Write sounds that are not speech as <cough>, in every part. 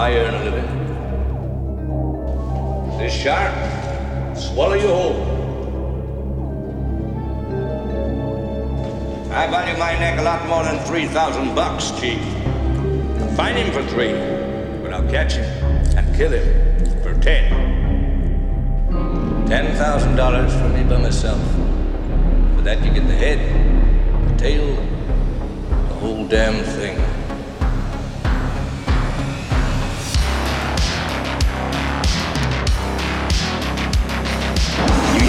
I earn a living. This shark, swallow you whole. I value my neck a lot more than 3,000 bucks, Chief. Find him for three, but I'll catch him and kill him for ten. Ten thousand dollars for me by myself. For that you get the head, the tail, the whole damn thing.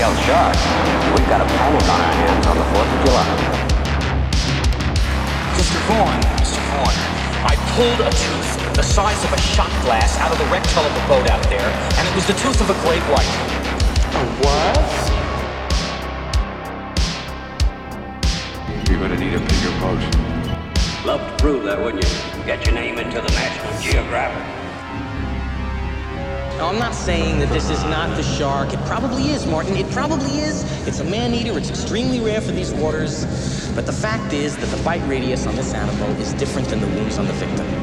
Yell shark. We've got a panic on our hands on the 4th of July. Mr. Vaughn, Mr. Vaughn, I pulled a tooth the size of a shot glass out of the wrecked hull of the boat out there, and it was the tooth of a great white. A what? You're gonna need a bigger boat. Love to prove that, wouldn't you? Get your name into the National Geographic. No, I'm not saying that this is not the shark. It probably is, Martin. It probably is. It's a man-eater. It's extremely rare for these waters. But the fact is that the bite radius on this animal is different than the wounds on the victim.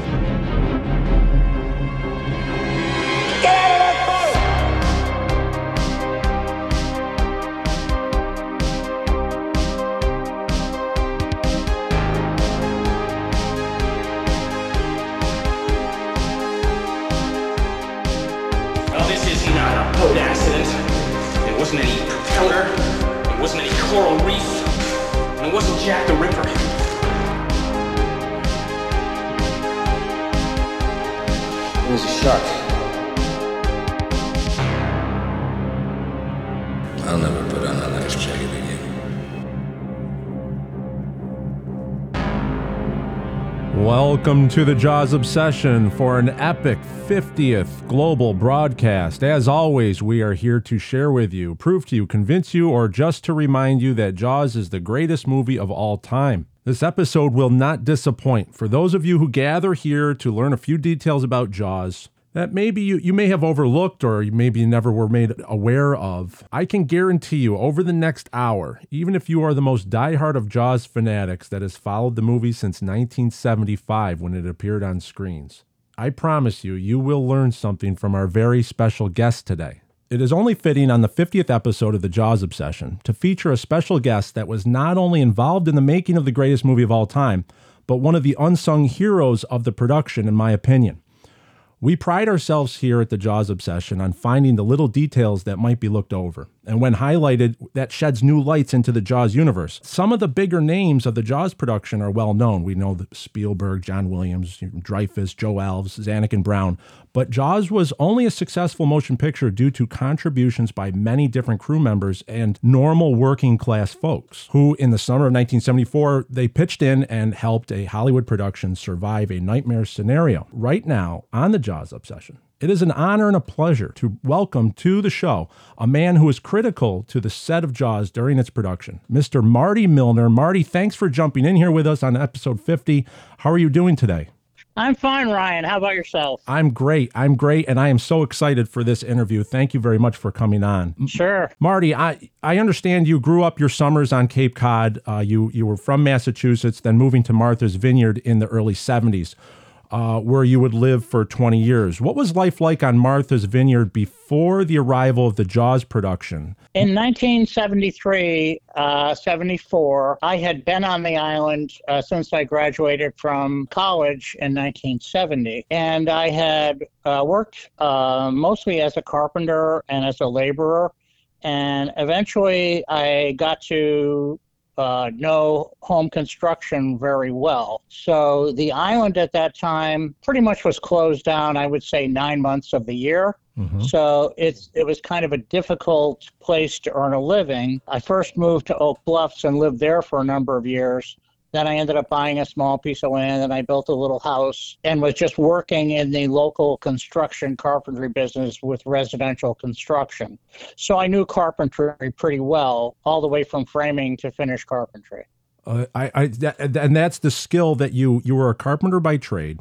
Welcome to the Jaws Obsession for an epic 50th global broadcast. As always, we are here to share with you, prove to you, convince you, or just to remind you that Jaws is the greatest movie of all time. This episode will not disappoint. For those of you who gather here to learn a few details about Jaws, that maybe you, you may have overlooked or you maybe never were made aware of. I can guarantee you over the next hour, even if you are the most diehard of Jaws fanatics that has followed the movie since 1975 when it appeared on screens, I promise you, you will learn something from our very special guest today. It is only fitting on the 50th episode of the Jaws Obsession to feature a special guest that was not only involved in the making of the greatest movie of all time, but one of the unsung heroes of the production, in my opinion. We pride ourselves here at the Jaws Obsession on finding the little details that might be looked over. And when highlighted, that sheds new lights into the Jaws universe. Some of the bigger names of the Jaws production are well known. We know Spielberg, John Williams, Dreyfuss, Joe Alves, Zanuck and Brown. But Jaws was only a successful motion picture due to contributions by many different crew members and normal working class folks who in the summer of 1974 they pitched in and helped a Hollywood production survive a nightmare scenario. Right now on the Jaws Obsession, it is an honor and a pleasure to welcome to the show a man who was critical to the set of Jaws during its production, Mr. Marty Milner. Marty, thanks for jumping in here with us on episode 50. How are you doing today? I'm fine, Ryan. How about yourself? I'm great. I'm great. And I am so excited for this interview. Thank you very much for coming on. Sure. Marty, I, I understand you grew up your summers on Cape Cod. Uh, you, you were from Massachusetts, then moving to Martha's Vineyard in the early 70s, uh, where you would live for 20 years. What was life like on Martha's Vineyard before the arrival of the Jaws production? In 1973, uh, 74, I had been on the island uh, since I graduated from college in 1970. And I had uh, worked uh, mostly as a carpenter and as a laborer. And eventually I got to uh, know home construction very well. So the island at that time pretty much was closed down, I would say, nine months of the year. So it's it was kind of a difficult place to earn a living. I first moved to Oak Bluffs and lived there for a number of years. Then I ended up buying a small piece of land and I built a little house and was just working in the local construction carpentry business with residential construction. So I knew carpentry pretty well, all the way from framing to finished carpentry. Uh, I, I that, and that's the skill that you you were a carpenter by trade.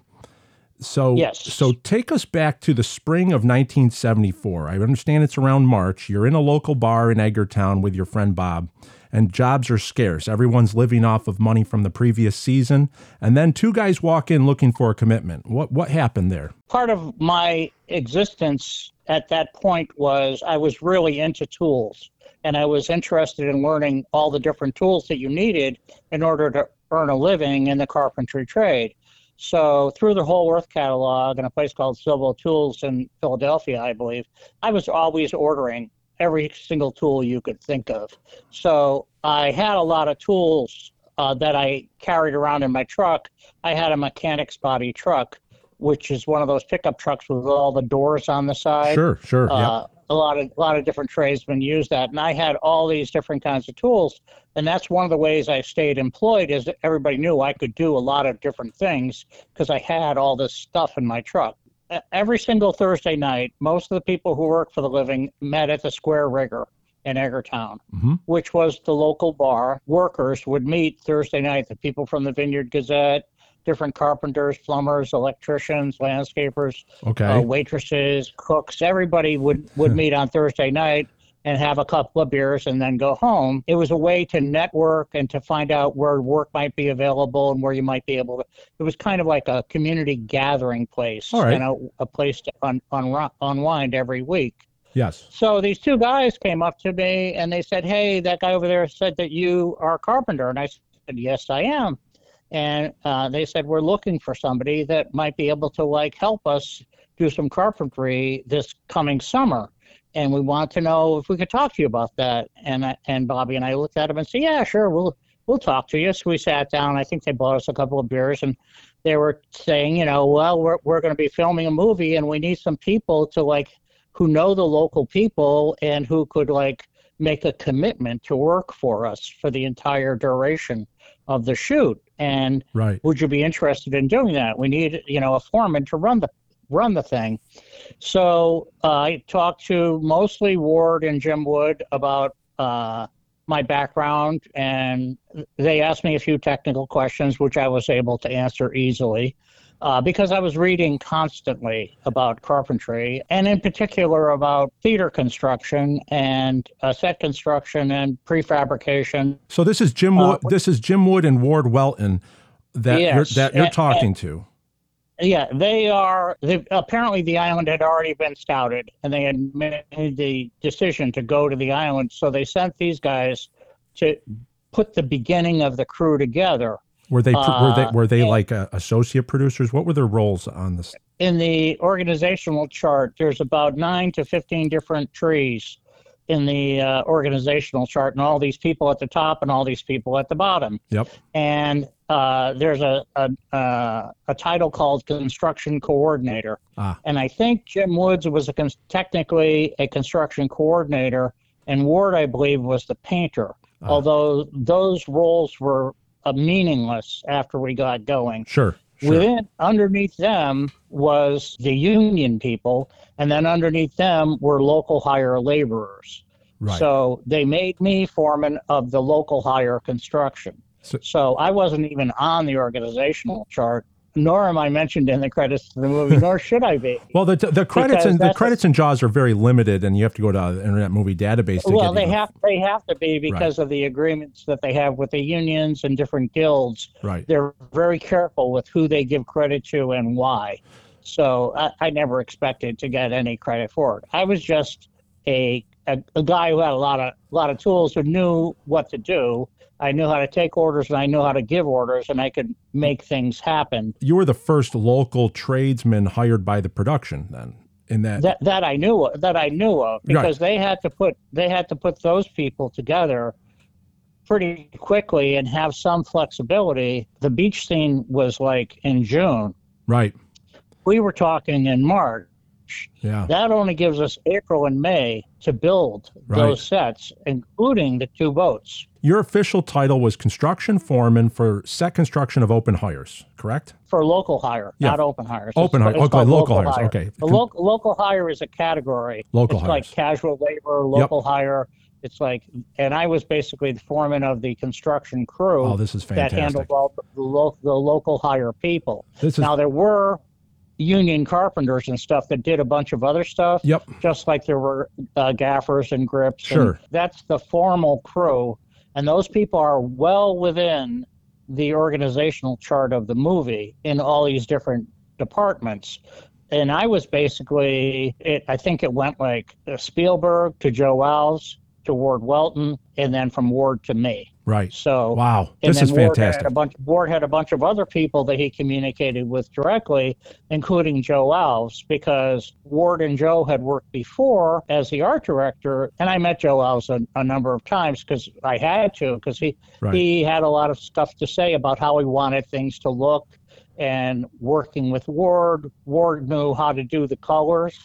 So Yes. So take us back to the spring of 1974. I understand it's around March. You're in a local bar in Edgartown with your friend Bob, and jobs are scarce. Everyone's living off of money from the previous season. And then two guys walk in looking for a commitment. What what happened there? Part of my existence at that point was I was really into tools and I was interested in learning all the different tools that you needed in order to earn a living in the carpentry trade. So through the whole Earth catalog and a place called Silvo Tools in Philadelphia, I believe, I was always ordering every single tool you could think of. So I had a lot of tools uh, that I carried around in my truck. I had a mechanic's body truck, which is one of those pickup trucks with all the doors on the side. Sure, sure. Uh, yep. A lot of a lot of different tradesmen use that, and I had all these different kinds of tools, and that's one of the ways I stayed employed. Is that everybody knew I could do a lot of different things because I had all this stuff in my truck. Every single Thursday night, most of the people who work for the living met at the Square Rigger in Edgartown, Mhm. which was the local bar. Workers would meet Thursday night. The people from the Vineyard Gazette, different carpenters, plumbers, electricians, landscapers, Okay. uh, waitresses, cooks, everybody would, would <laughs> meet on Thursday night and have a couple of beers and then go home. It was a way to network and to find out where work might be available and where you might be able to. It was kind of like a community gathering place right. and a, a place to un, un, unwind every week. yes. So these two guys came up to me and they said, "Hey, that guy over there said that you are a carpenter," and I said, "Yes, I am." And uh, they said, "We're looking for somebody that might be able to like help us do some carpentry this coming summer." And we want to know if we could talk to you about that. And I, and Bobby and I looked at him and said, "Yeah, sure, we'll we'll talk to you." So we sat down. I think they bought us a couple of beers and they were saying, you know, well, we're we're going to be filming a movie and we need some people to like who know the local people and who could like make a commitment to work for us for the entire duration of the shoot. And Right. would you be interested in doing that? We need, you know, a foreman to run the run the thing. So uh, I talked to mostly Ward and Jim Wood about uh, my background, and they asked me a few technical questions, which I was able to answer easily. Uh, because I was reading constantly about carpentry, and in particular about theater construction and uh, set construction and prefabrication. So this is Jim Uh, Wood. this is Jim Wood and Ward Welton that you're, that you're and- talking to. Yeah, they are. They, apparently, the island had already been scouted, and they had made the decision to go to the island. So they sent these guys to put the beginning of the crew together. Were they pr- were they Uh, were they and- like uh, associate producers? What were their roles on this? In the organizational chart, there's about nine to fifteen different trees in the uh, organizational chart, and all these people at the top and all these people at the bottom. Yep. And uh, there's a a, uh, a title called construction coordinator. Ah. And I think Jim Woods was a con- technically a construction coordinator, and Ward, I believe, was the painter. Ah. Although those roles were uh, meaningless after we got going. Sure. Sure. Within underneath them was the union people, and then underneath them were local hire laborers. right. So they made me foreman of the local hire construction. So- So, I wasn't even on the organizational chart, nor am I mentioned in the credits to the movie, nor should I be. well, the the credits and the credits and Jaws are very limited, and you have to go to the Internet Movie Database to Well, get. they have they have to be because of the agreements that they have with the unions and different guilds. Right. They're very careful with who they give credit to and why. So I, I never expected to get any credit for it. I was just a, a a guy who had a lot of a lot of tools who knew what to do. I knew how to take orders and I knew how to give orders and I could make things happen. You were the first local tradesman hired by the production. Then in that. That that I knew that I knew of Right. because they had to put they had to put those people together pretty quickly and have some flexibility. The beach scene was like in June. right. We were talking in March. Yeah. That only gives us April and May to build Right. those sets, including the two boats. Your official title was construction foreman for set construction of open hires, correct? For local hire, Yeah. not open hires. Open hire- okay, called local hires, okay. The local local hire is a category. Local it's hires. like casual labor, local hire. It's like, and I was basically the foreman of the construction crew. Oh, this is fantastic. that handled all the, the, lo- the local hire people. This is now there were union carpenters and stuff that did a bunch of other stuff. Yep. Just like there were uh, gaffers and grips. and Sure. that's the formal crew, And those people are well within the organizational chart of the movie in all these different departments. And I was basically, it, I think it went like Spielberg to Joe Alves to Ward Welton, and then from Ward to me. Right. So Wow. and This then is Ward fantastic. Had a bunch, Ward had a bunch of other people that he communicated with directly, including Joe Alves, because Ward and Joe had worked before as the art director, and I met Joe Alves a, a number of times because I had to, because he Right. he had a lot of stuff to say about how he wanted things to look, and working with Ward, Ward knew how to do the colors.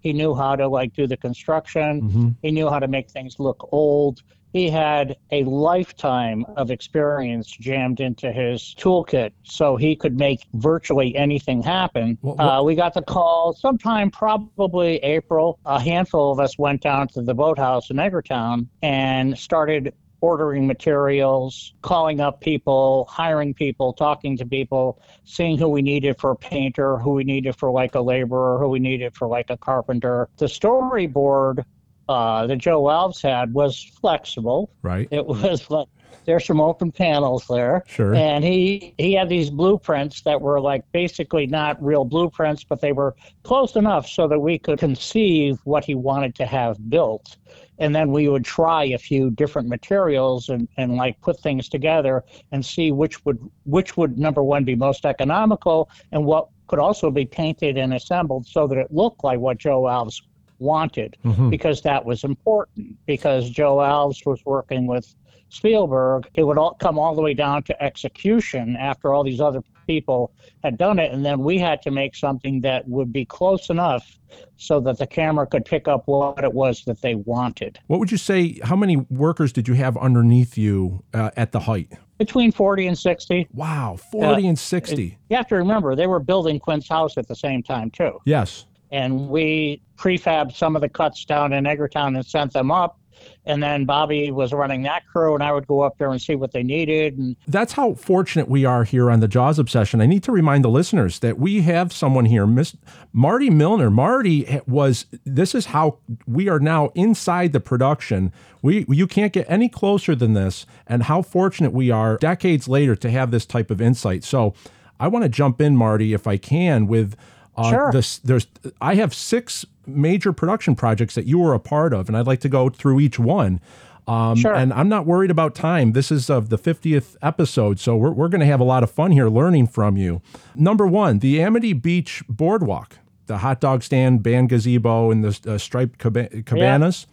He knew how to like do the construction. Mhm. He knew how to make things look old. He had a lifetime of experience jammed into his toolkit, so he could make virtually anything happen. What- what- Uh, we got the call sometime, probably April. A handful of us went down to the boathouse in Edgartown and started ordering materials, calling up people, hiring people, talking to people, seeing who we needed for a painter, who we needed for like a laborer, who we needed for like a carpenter. The storyboard uh, that Joe Alves had was flexible. Right. It was like there's some open panels there. Sure. And he he had these blueprints that were like basically not real blueprints, but they were close enough so that we could conceive what he wanted to have built. And then we would try a few different materials and, and like put things together and see which would which would number one be most economical and what could also be painted and assembled so that it looked like what Joe Alves wanted Mhm. because that was important because Joe Alves was working with Spielberg. It would all come all the way down to execution after all these other people had done it, and then we had to make something that would be close enough so that the camera could pick up what it was that they wanted. What would you say? How many workers did you have underneath you uh, at the height? Between 40 and 60. Wow, 40 Uh, and 60. You have to remember, they were building Quint's house at the same time, too. yes. And we prefabbed some of the cuts down in Edgartown and sent them up. And then Bobby was running that crew, and I would go up there and see what they needed. And That's how fortunate we are here on the Jaws Obsession. I need to remind the listeners that we have someone here, Miss Marty Milner. Marty was. This is how we are now inside the production. We you can't get any closer than this, and how fortunate we are decades later to have this type of insight. So, I want to jump in, Marty, if I can, with. Uh, Sure. this, there's, I have six major production projects that you were a part of, and I'd like to go through each one. Um, Sure. And I'm not worried about time. This is of the 50th episode, so we're, we're going to have a lot of fun here learning from you. Number one, the Amity Beach Boardwalk, the hot dog stand, band gazebo, and the uh, striped caba- cabanas.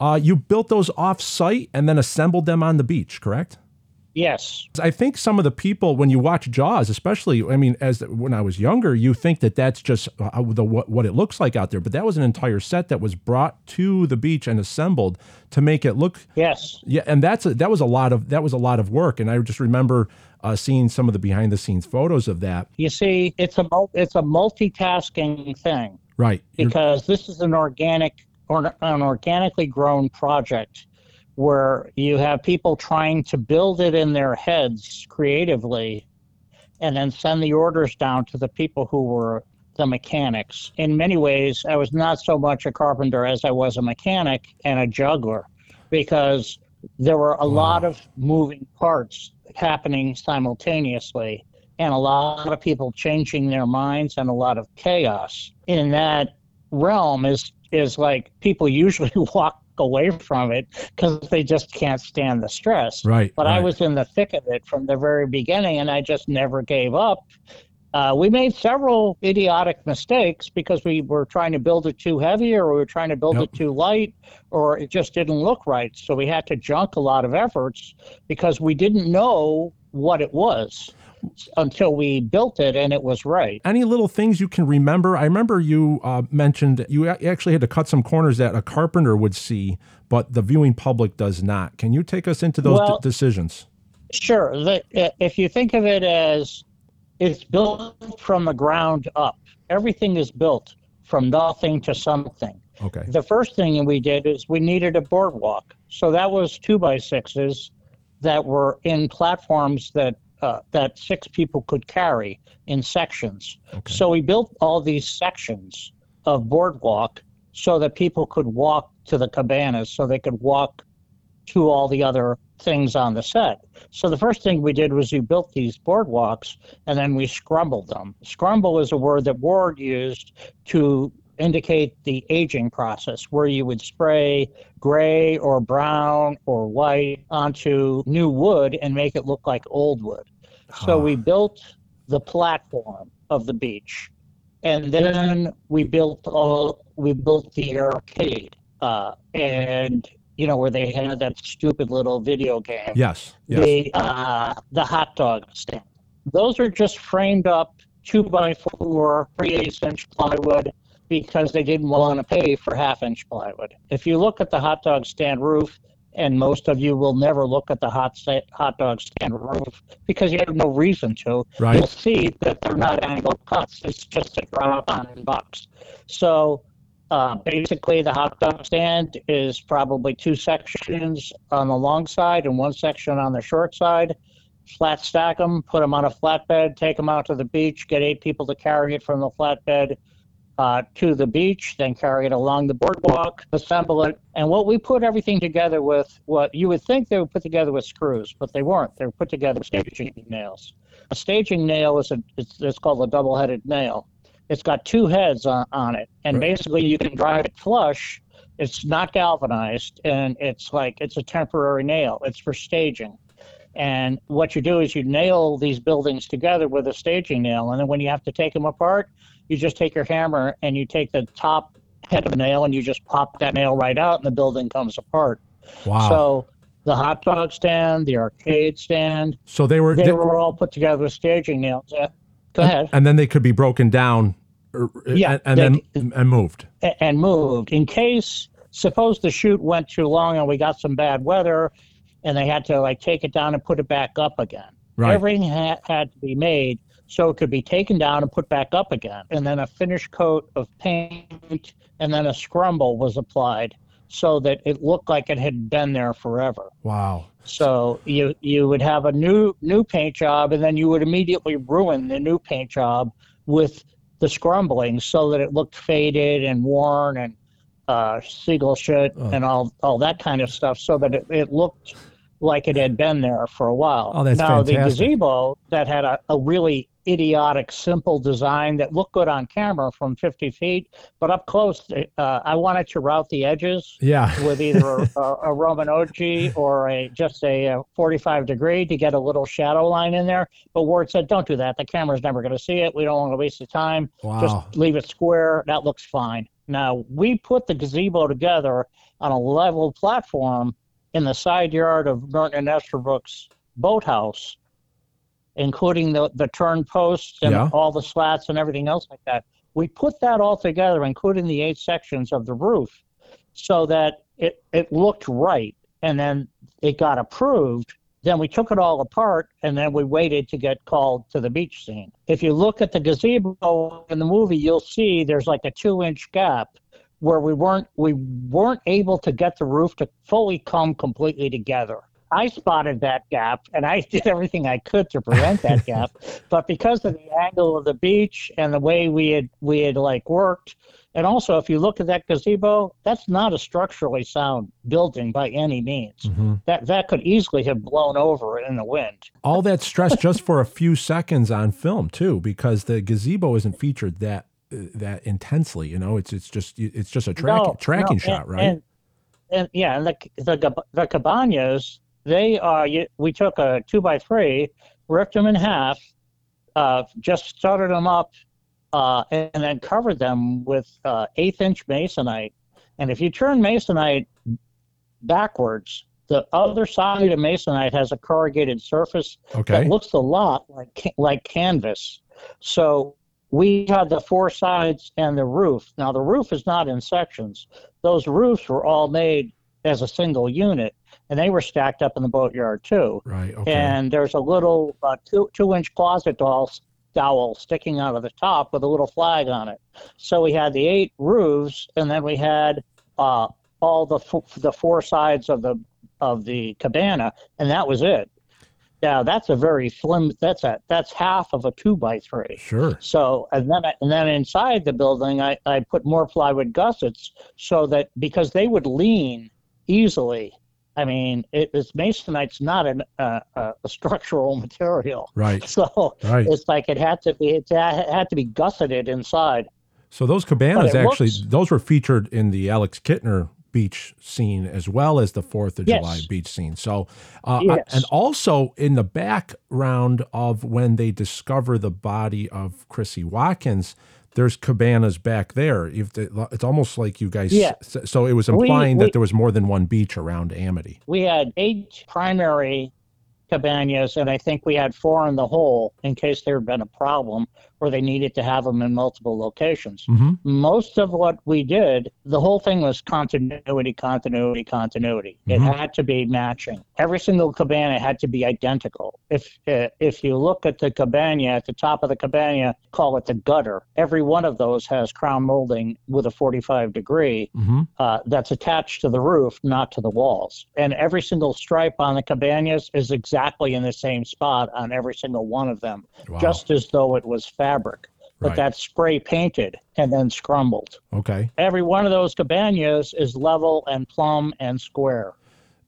Uh, you built those off site and then assembled them on the beach, correct? Yes, I think some of the people, when you watch Jaws, especially, I mean, as when I was younger, you think that that's just uh, the what, what it looks like out there, but that was an entire set that was brought to the beach and assembled to make it look yes, yeah, and that's a, that was a lot of that was a lot of work, and I just remember uh, seeing some of the behind the scenes photos of that. you see, it's a it's a multitasking thing. Right, You're- because this is an organic or an organically grown project where you have people trying to build it in their heads creatively and then send the orders down to the people who were the mechanics. In many ways, I was not so much a carpenter as I was a mechanic and a juggler because there were a lot of moving parts happening simultaneously and a lot of people changing their minds and a lot of chaos. In that realm is is like people usually <laughs> walk away from it because they just can't stand the stress. right. But I was in the thick of it from the very beginning, and I just never gave up. Uh, we made several idiotic mistakes because we were trying to build it too heavy, or we were trying to build Yep. it too light, or it just didn't look right. So we had to junk a lot of efforts because we didn't know what it was until we built it and it was right. Any little things you can remember? I remember you uh, mentioned you actually had to cut some corners that a carpenter would see, but the viewing public does not. Can you take us into those Well- d- decisions? Sure. The, if you think of it as it's built from the ground up, everything is built from nothing to something. Okay. The first thing we did is we needed a boardwalk. So that was two by sixes that were in platforms that uh, that six people could carry in sections. Okay. So we built all these sections of boardwalk so that people could walk to the cabanas, so they could walk to all the other things on the set. So the first thing we did was we built these boardwalks and then we scrumbled them. Scrumble is a word that Ward used to indicate the aging process where you would spray gray or brown or white onto new wood and make it look like old wood. So we built the platform of the beach and then we built all we built the arcade uh, and you know where they had that stupid little video game Yes. Yes. the uh, the hot dog stand. Those are just framed up two by four, three eighths inch plywood because they didn't want to pay for half inch plywood. If you look at the hot dog stand roof, and most of you will never look at the hot hot dog stand roof because you have no reason to. Right. You'll see that they're not angled cuts. It's just a drop on box. So uh, basically, the hot dog stand is probably two sections on the long side and one section on the short side. Flat stack them, put them on a flatbed, take them out to the beach, get eight people to carry it from the flatbed uh, to the beach, then carry it along the boardwalk, assemble it. And what we put everything together with, what you would think they were put together with screws, but they weren't. They were put together with staging nails. A staging nail is a, it's, it's called a double-headed nail. It's got two heads on, on it, and Right. basically you can drive it flush. It's not galvanized, and it's like it's a temporary nail. It's for staging. And what you do is you nail these buildings together with a staging nail, and then when you have to take them apart, you just take your hammer and you take the top head of the nail and you just pop that nail right out, and the building comes apart. Wow. So the hot dog stand, the arcade stand, So they were, they they- were all put together with staging nails. Yeah. Go ahead. and then they could be broken down, er, Yeah, and, and then and moved. and moved in case suppose the shoot went too long and we got some bad weather and they had to like take it down and put it back up again Right. everything ha- had to be made so it could be taken down and put back up again and then a finish coat of paint and then a scrumble was applied so that it looked like it had been there forever Wow. so you you would have a new new paint job, and then you would immediately ruin the new paint job with the scrumbling, so that it looked faded and worn and uh, seagull shit Oh. and all all that kind of stuff, so that it, it looked like it had been there for a while. Oh, that's now fantastic. the gazebo that had a, a really idiotic, simple design that looked good on camera from 50 feet, but up close, uh, I wanted to route the edges Yeah. <laughs> with either a, a Roman ogee or a just a, uh 45 degree to get a little shadow line in there. But Ward said, "Don't do that. The camera's never going to see it. We don't want to waste the time. Wow. Just leave it square. That looks fine." Now we put the gazebo together on a level platform in the side yard of Norton and Esterbrook's boathouse, including the the turn posts and Yeah. all the slats and everything else like that. We put that all together, including the eight sections of the roof, so that it, it looked right. And then it got approved. Then we took it all apart and then we waited to get called to the beach scene. If you look at the gazebo in the movie, you'll see there's like a two inch gap where we weren't we weren't able to get the roof to fully come completely together. I spotted that gap and I did everything I could to prevent that <laughs> gap. But because of the angle of the beach and the way we had we had like worked, and also if you look at that gazebo, that's not a structurally sound building by any means. Mm-hmm. That that could easily have blown over in the wind. All that <laughs> stress just for a few seconds on film too, because the gazebo isn't featured that uh, that intensely. You know, it's it's just it's just a track, No, tracking no, shot, right? And, and yeah, and the the the cabanas, they are. you- We took a two by three, ripped them in half, uh, just started them up, uh, and, then covered them with uh, eighth inch masonite. And if you turn masonite backwards, the other side of masonite has a corrugated surface okay. that looks a lot like like canvas. So we had the four sides and the roof. Now the roof is not in sections. Those roofs were all made as a single unit, and they were stacked up in the boatyard too. Right. Okay. And there's a little uh, two two inch closet doll dowel sticking out of the top with a little flag on it. So we had the eight roofs, and then we had uh, all the f- the four sides of the of the cabana, and that was it. Now that's a very slim. That's a that's half of a two by three. sure. So and then I- and then inside the building, I, I put more plywood gussets so that because they would lean easily I mean, it, it's masonite's not an, uh, uh, a structural <laughs> material, Right. so Right. it's like it had to be it had to be gusseted inside. So those cabanas actually, looks- those were featured in the Alex Kintner beach scene as well as the Fourth of Yes. July beach scene. So, uh, Yes. and also in the background of when they discover the body of Chrissy Watkins, there's cabanas back there. If it's almost like you guys, Yeah. so it was We- implying we- that there was more than one beach around Amity. We had eight primary cabanas, and I think we had four in the hole in case there had been a problem where they needed to have them in multiple locations. Mm-hmm. Most of what we did, the whole thing was continuity, continuity, continuity. It Mhm. had to be matching. Every single cabana had to be identical. If uh, if you look at the cabana at the top of the cabana, call it the gutter. Every one of those has crown molding with a 45 degree Mm-hmm. uh, that's attached to the roof, not to the walls. And every single stripe on the cabanas is exactly in the same spot on every single one of them, Wow. just as though it was fabric. But Right. that's spray painted and then scrumbled. Okay. Every one of those cabanas is level and plumb and square.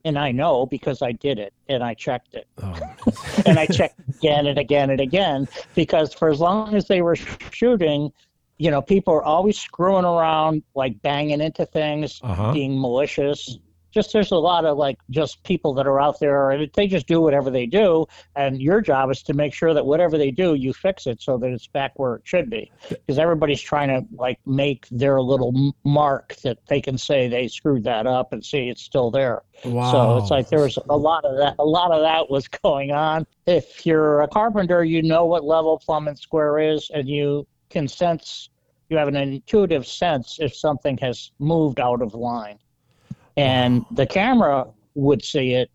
And I know because I did it and I checked it. Oh, <laughs> And I checked again and again and again because for as long as they were shooting, you know, people are always screwing around, like banging into things, Uh-huh. being malicious. Just there's a lot of like just people that are out there and they just do whatever they do. And your job is to make sure that whatever they do, you fix it so that it's back where it should be. Because everybody's trying to like make their little mark that they can say they screwed that up and see it's still there. wow. So it's like there was a lot of that. A lot of that was <laughs> going on. If you're a carpenter, you know what level plumb and square is, and you can sense. You have an intuitive sense if something has moved out of line, and the camera would see it.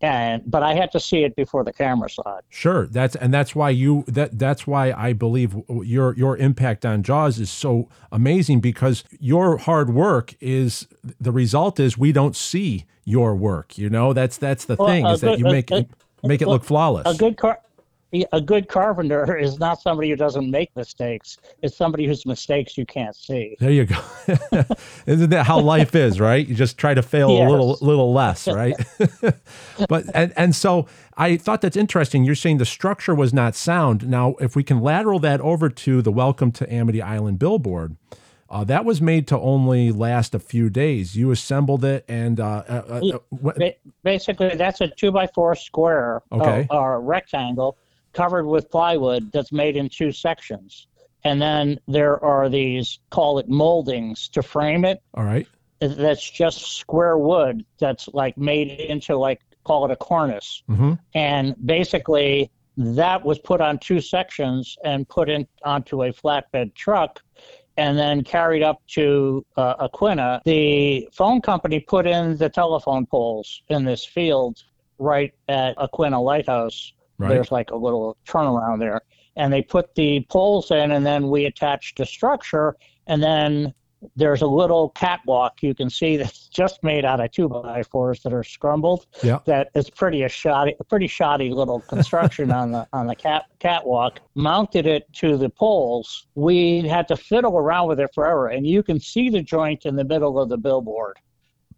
And but I had to see it before the camera saw it. Sure, that's and that's why you that that's why I believe your your impact on Jaws is so amazing because your hard work is the result is we don't see your work. You know, that's that's the Well, thing is that good- you a- make a- make it look flawless. A good car. A good carpenter <laughs> is not somebody who doesn't make mistakes. It's somebody whose mistakes you can't see. There you go. <laughs> Isn't that how life is, right? You just try to fail a little little less, right? <laughs> but and and so I thought that's interesting. You're saying the structure was not sound. Now, if we can lateral that over to the Welcome to Amity Island billboard, uh, that was made to only last a few days. You assembled it, and uh, uh, uh, basically that's a two by four square Okay. or rectangle covered with plywood that's made in two sections. And then there are these call it moldings to frame it. All right, that's just square wood that's like made into like call it a cornice. Hmm and basically that was put on two sections and put in onto a flatbed truck and then carried up to uh, Aquinnah. The phone company put in the telephone poles in this field right at Aquinnah Lighthouse. Right. There's like a little turnaround there. And they put the poles in, and then we attached the structure, and then there's a little catwalk you can see <laughs> that's just made out of two by fours that are scrumbled yeah, that is pretty a shoddy, a pretty shoddy little construction on the on the cat catwalk. Mounted it to the poles. We had to fiddle around with it forever, and you can see the joint in the middle of the billboard.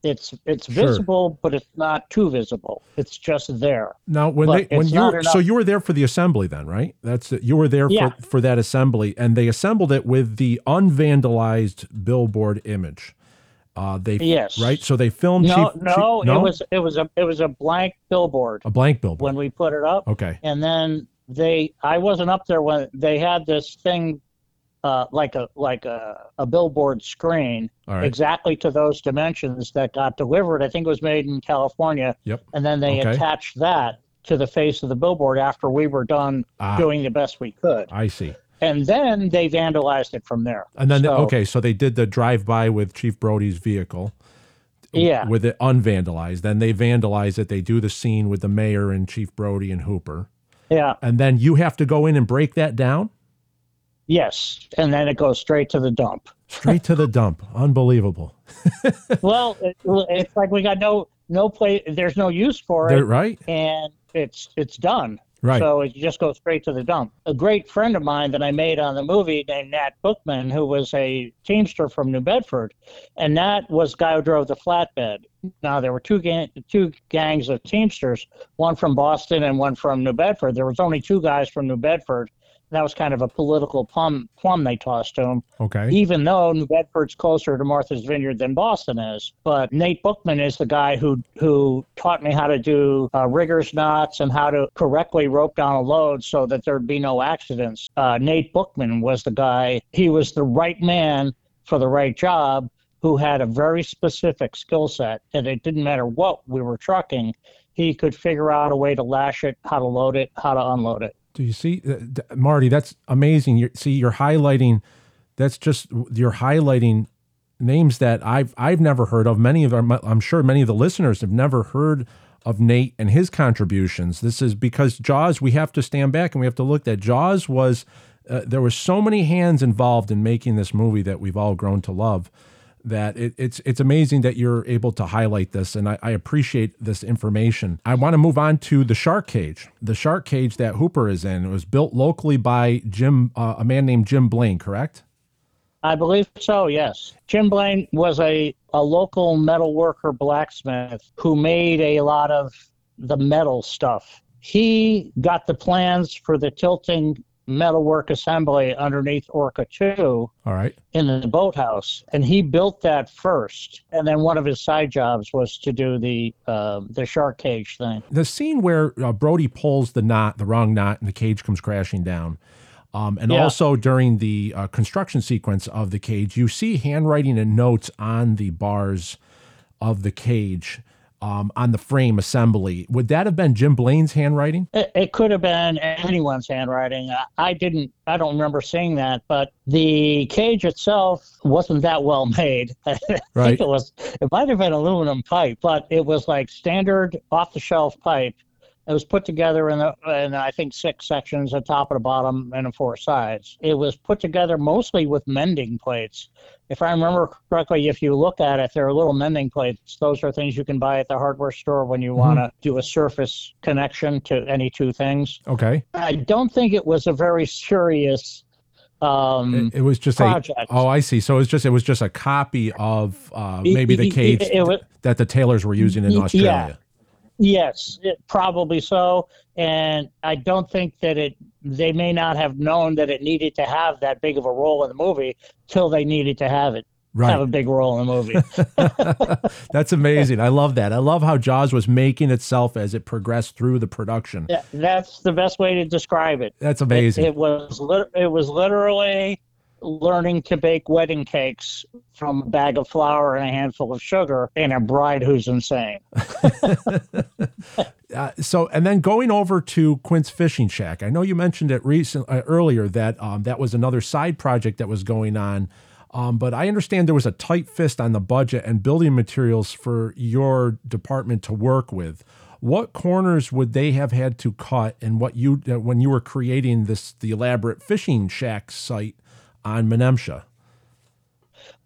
It's it's Sure. visible, but it's not too visible. It's just there. Now, when But they when you so you were there for the assembly then, right? That's. You were there Yeah. for for that assembly, and they assembled it with the unvandalized billboard image. Uh, they Yes. right. So they filmed. No, Chief, no, Chief- it was it was a it was a blank billboard a blank billboard. when we put it up. okay, and then they i wasn't up there when they had this thing uh, like a like a, a billboard screen right. exactly to those dimensions that got delivered i think it was made in california Yep. and then they Okay. attached that to the face of the billboard after we were done Ah. doing the best we could I see. and then they vandalized it from there And then So, okay, so they did the drive by with Chief Brody's vehicle. Yeah. With it unvandalized. Then they vandalize it. They do the scene with the mayor and Chief Brody and Hooper. yeah And then you have to go in and break that down yes and then it goes straight to the dump straight to the dump. Unbelievable. <laughs> well it, it's like we got no no place there's no use for They're- it right? and it's it's done Right. So it just goes straight to the dump. A great friend of mine that I made on the movie named Nat Bookman, who was a teamster from New Bedford, and Nat was the guy who drove the flatbed. now there were two gang, two gangs of Teamsters, one from Boston and one from New Bedford. There was only two guys from New Bedford. That was kind of a political plum plum they tossed to him, Okay. even though New Bedford's closer to Martha's Vineyard than Boston is. But Nate Bookman is the guy who who taught me how to do uh, riggers knots and how to correctly rope down a load so that there'd be no accidents. Uh, Nate Bookman was the guy. He was the right man for the right job who had a very specific skill set, and it didn't matter what we were trucking, he could figure out a way to lash it, how to load it, how to unload it. Do you see, uh, Marty? That's amazing. You see, you're highlighting. That's just you're highlighting names that I've I've never heard of. Many of our, I'm sure many of the listeners have never heard of Nate and his contributions. This is because Jaws. We have to stand back and we have to look that Jaws was. Uh, there were so many hands involved in making this movie that we've all grown to love that it, it's it's amazing that you're able to highlight this, and I, I appreciate this information. I want to move on to the shark cage. The shark cage that Hooper is in was built locally by Jim, uh, a man named Jim Blaine, correct? I believe so, yes. Jim Blaine was a, a local metal worker blacksmith who made a lot of the metal stuff. He got the plans for the tilting metalwork assembly underneath Orca 2 All right. in the boathouse, and he built that first. And then one of his side jobs was to do the uh, the shark cage thing. The scene where uh, Brody pulls the knot, the wrong knot, and the cage comes crashing down. Um, and Yeah. also during the uh, construction sequence of the cage, you see handwriting and notes on the bars of the cage um, on the frame assembly. Would that have been Jim Blaine's handwriting? It, it could have been anyone's handwriting. I, I didn't. I don't remember seeing that. But the cage itself wasn't that well made. <laughs> I Right. think it was. It might have been aluminum pipe, but it was like standard off-the-shelf pipe. It was put together in, the, in I think six sections, the top and the bottom, and the four sides. It was put together mostly with mending plates. If I remember correctly, if you look at it, there are little mending plates. Those are things you can buy at the hardware store when you want to do a surface connection to any two things. Okay. I don't think it was a very serious. Um, It, it was just project. a. Oh, I see. So it was just it was just a copy of uh, maybe the cage it- it that the Taylors were using in Australia. yeah. Yes, it, probably so. And I don't think that it. They may not have known that it needed to have that big of a role in the movie till they needed to have it Right. have a big role in the movie. <laughs> That's amazing. I love that. I love how Jaws was making itself as it progressed through the production. Yeah, That's the best way to describe it. That's amazing. It, it was lit- it was literally learning to bake wedding cakes from a bag of flour and a handful of sugar and a bride who's insane. <laughs> Uh, so, and then going over to Quint's Fishing Shack. I know you mentioned it recent uh, earlier that um, that was another side project that was going on. Um, but I understand there was a tight fist on the budget and building materials for your department to work with. What corners would they have had to cut, and what you uh, when you were creating this the elaborate fishing shack site on Menemsha?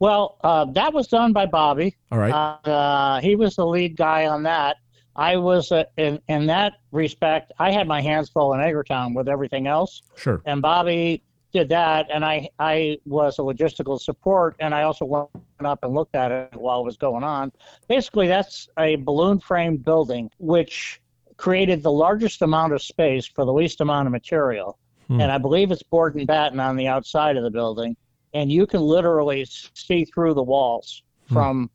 Well, uh, that was done by Bobby. All right, Uh, he was the lead guy on that. I was uh, in in that respect. I had my hands full in Edgartown with everything else, sure. and Bobby did that, and I I was a logistical support, and I also went up and looked at it while it was going on. Basically, that's a balloon frame building which created the largest amount of space for the least amount of material, Hmm. and I believe it's board and batten on the outside of the building, and you can literally see through the walls Hmm. from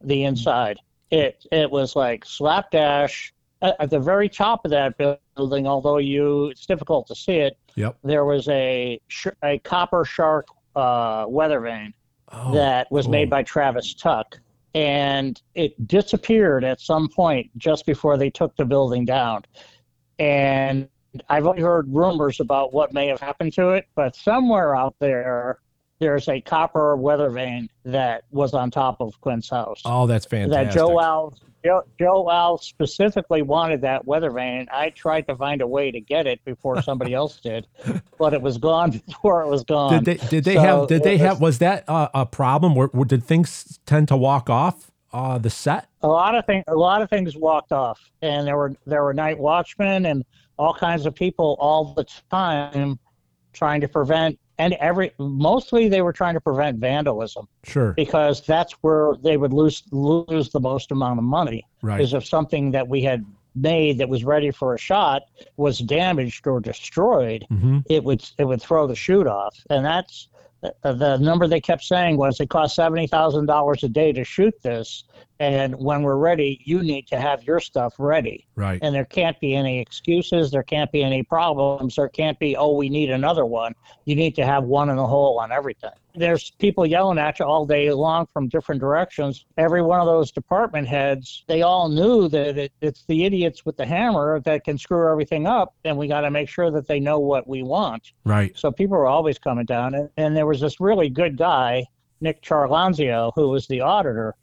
the inside. It it was like slapdash at, at the very top of that building. Although you, it's difficult to see it Yep. there was a sh- a copper shark uh, weather vane Oh, that was cool. made by Travis Tuck, and it disappeared at some point just before they took the building down. And I've only heard rumors about what may have happened to it, but somewhere out there, there's a copper weather vane that was on top of Quint's house Oh, that's fantastic. that Joe Al Joe, Joe Al specifically wanted that weather vane. I tried to find a way to get it before somebody else did, <laughs> but it was gone <laughs> before it was gone. Did they did they So have did they it have was that uh, a problem? Where, where did things tend to walk off uh, the set? a lot of things? A lot of things walked off, and there were there were night watchmen and all kinds of people all the time trying to prevent and every mostly they were trying to prevent vandalism Sure. because that's where they would lose lose the most amount of money. Right. Is if something that we had made that was ready for a shot was damaged or destroyed, hmm it would it would throw the shoot off, and that's uh, the number they kept saying was it cost seventy thousand dollars a day to shoot this, and when we're ready, you need to have your stuff ready, Right. and there can't be any excuses, there can't be any problems, there can't be oh we need another one. You need to have one in the hole on everything. There's people yelling at you all day long from different directions. Every one of those department heads, they all knew that it, it's the idiots with the hammer that can screw everything up, and we got to make sure that they know what we want. Right. So people were always coming down, and, and there was this really good guy, Nick Charlanzio, who was the auditor,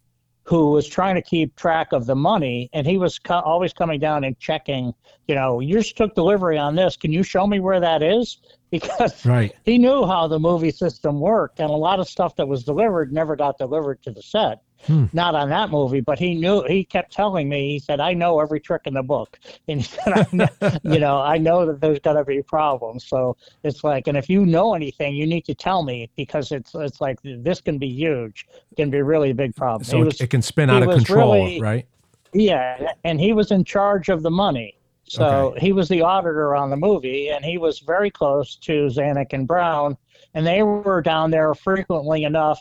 who was trying to keep track of the money, and he was co- always coming down and checking. You know, you just took delivery on this. Can you show me where that is? <laughs> Because Right. he knew how the movie system worked, and a lot of stuff that was delivered never got delivered to the set. Hmm. Not on that movie, but he knew. He kept telling me. He said, "I know every trick in the book," <laughs> and he said, I know, <laughs> "You know, I know that there's going to be problems." So it's like, and if you know anything, you need to tell me because it's it's like this can be huge, it can be really big problem. So it- was- it can spin out of control, really- right? yeah, and he was in charge of the money. So Okay. he was the auditor on the movie, and he was very close to Zanuck and Brown, and they were down there frequently enough,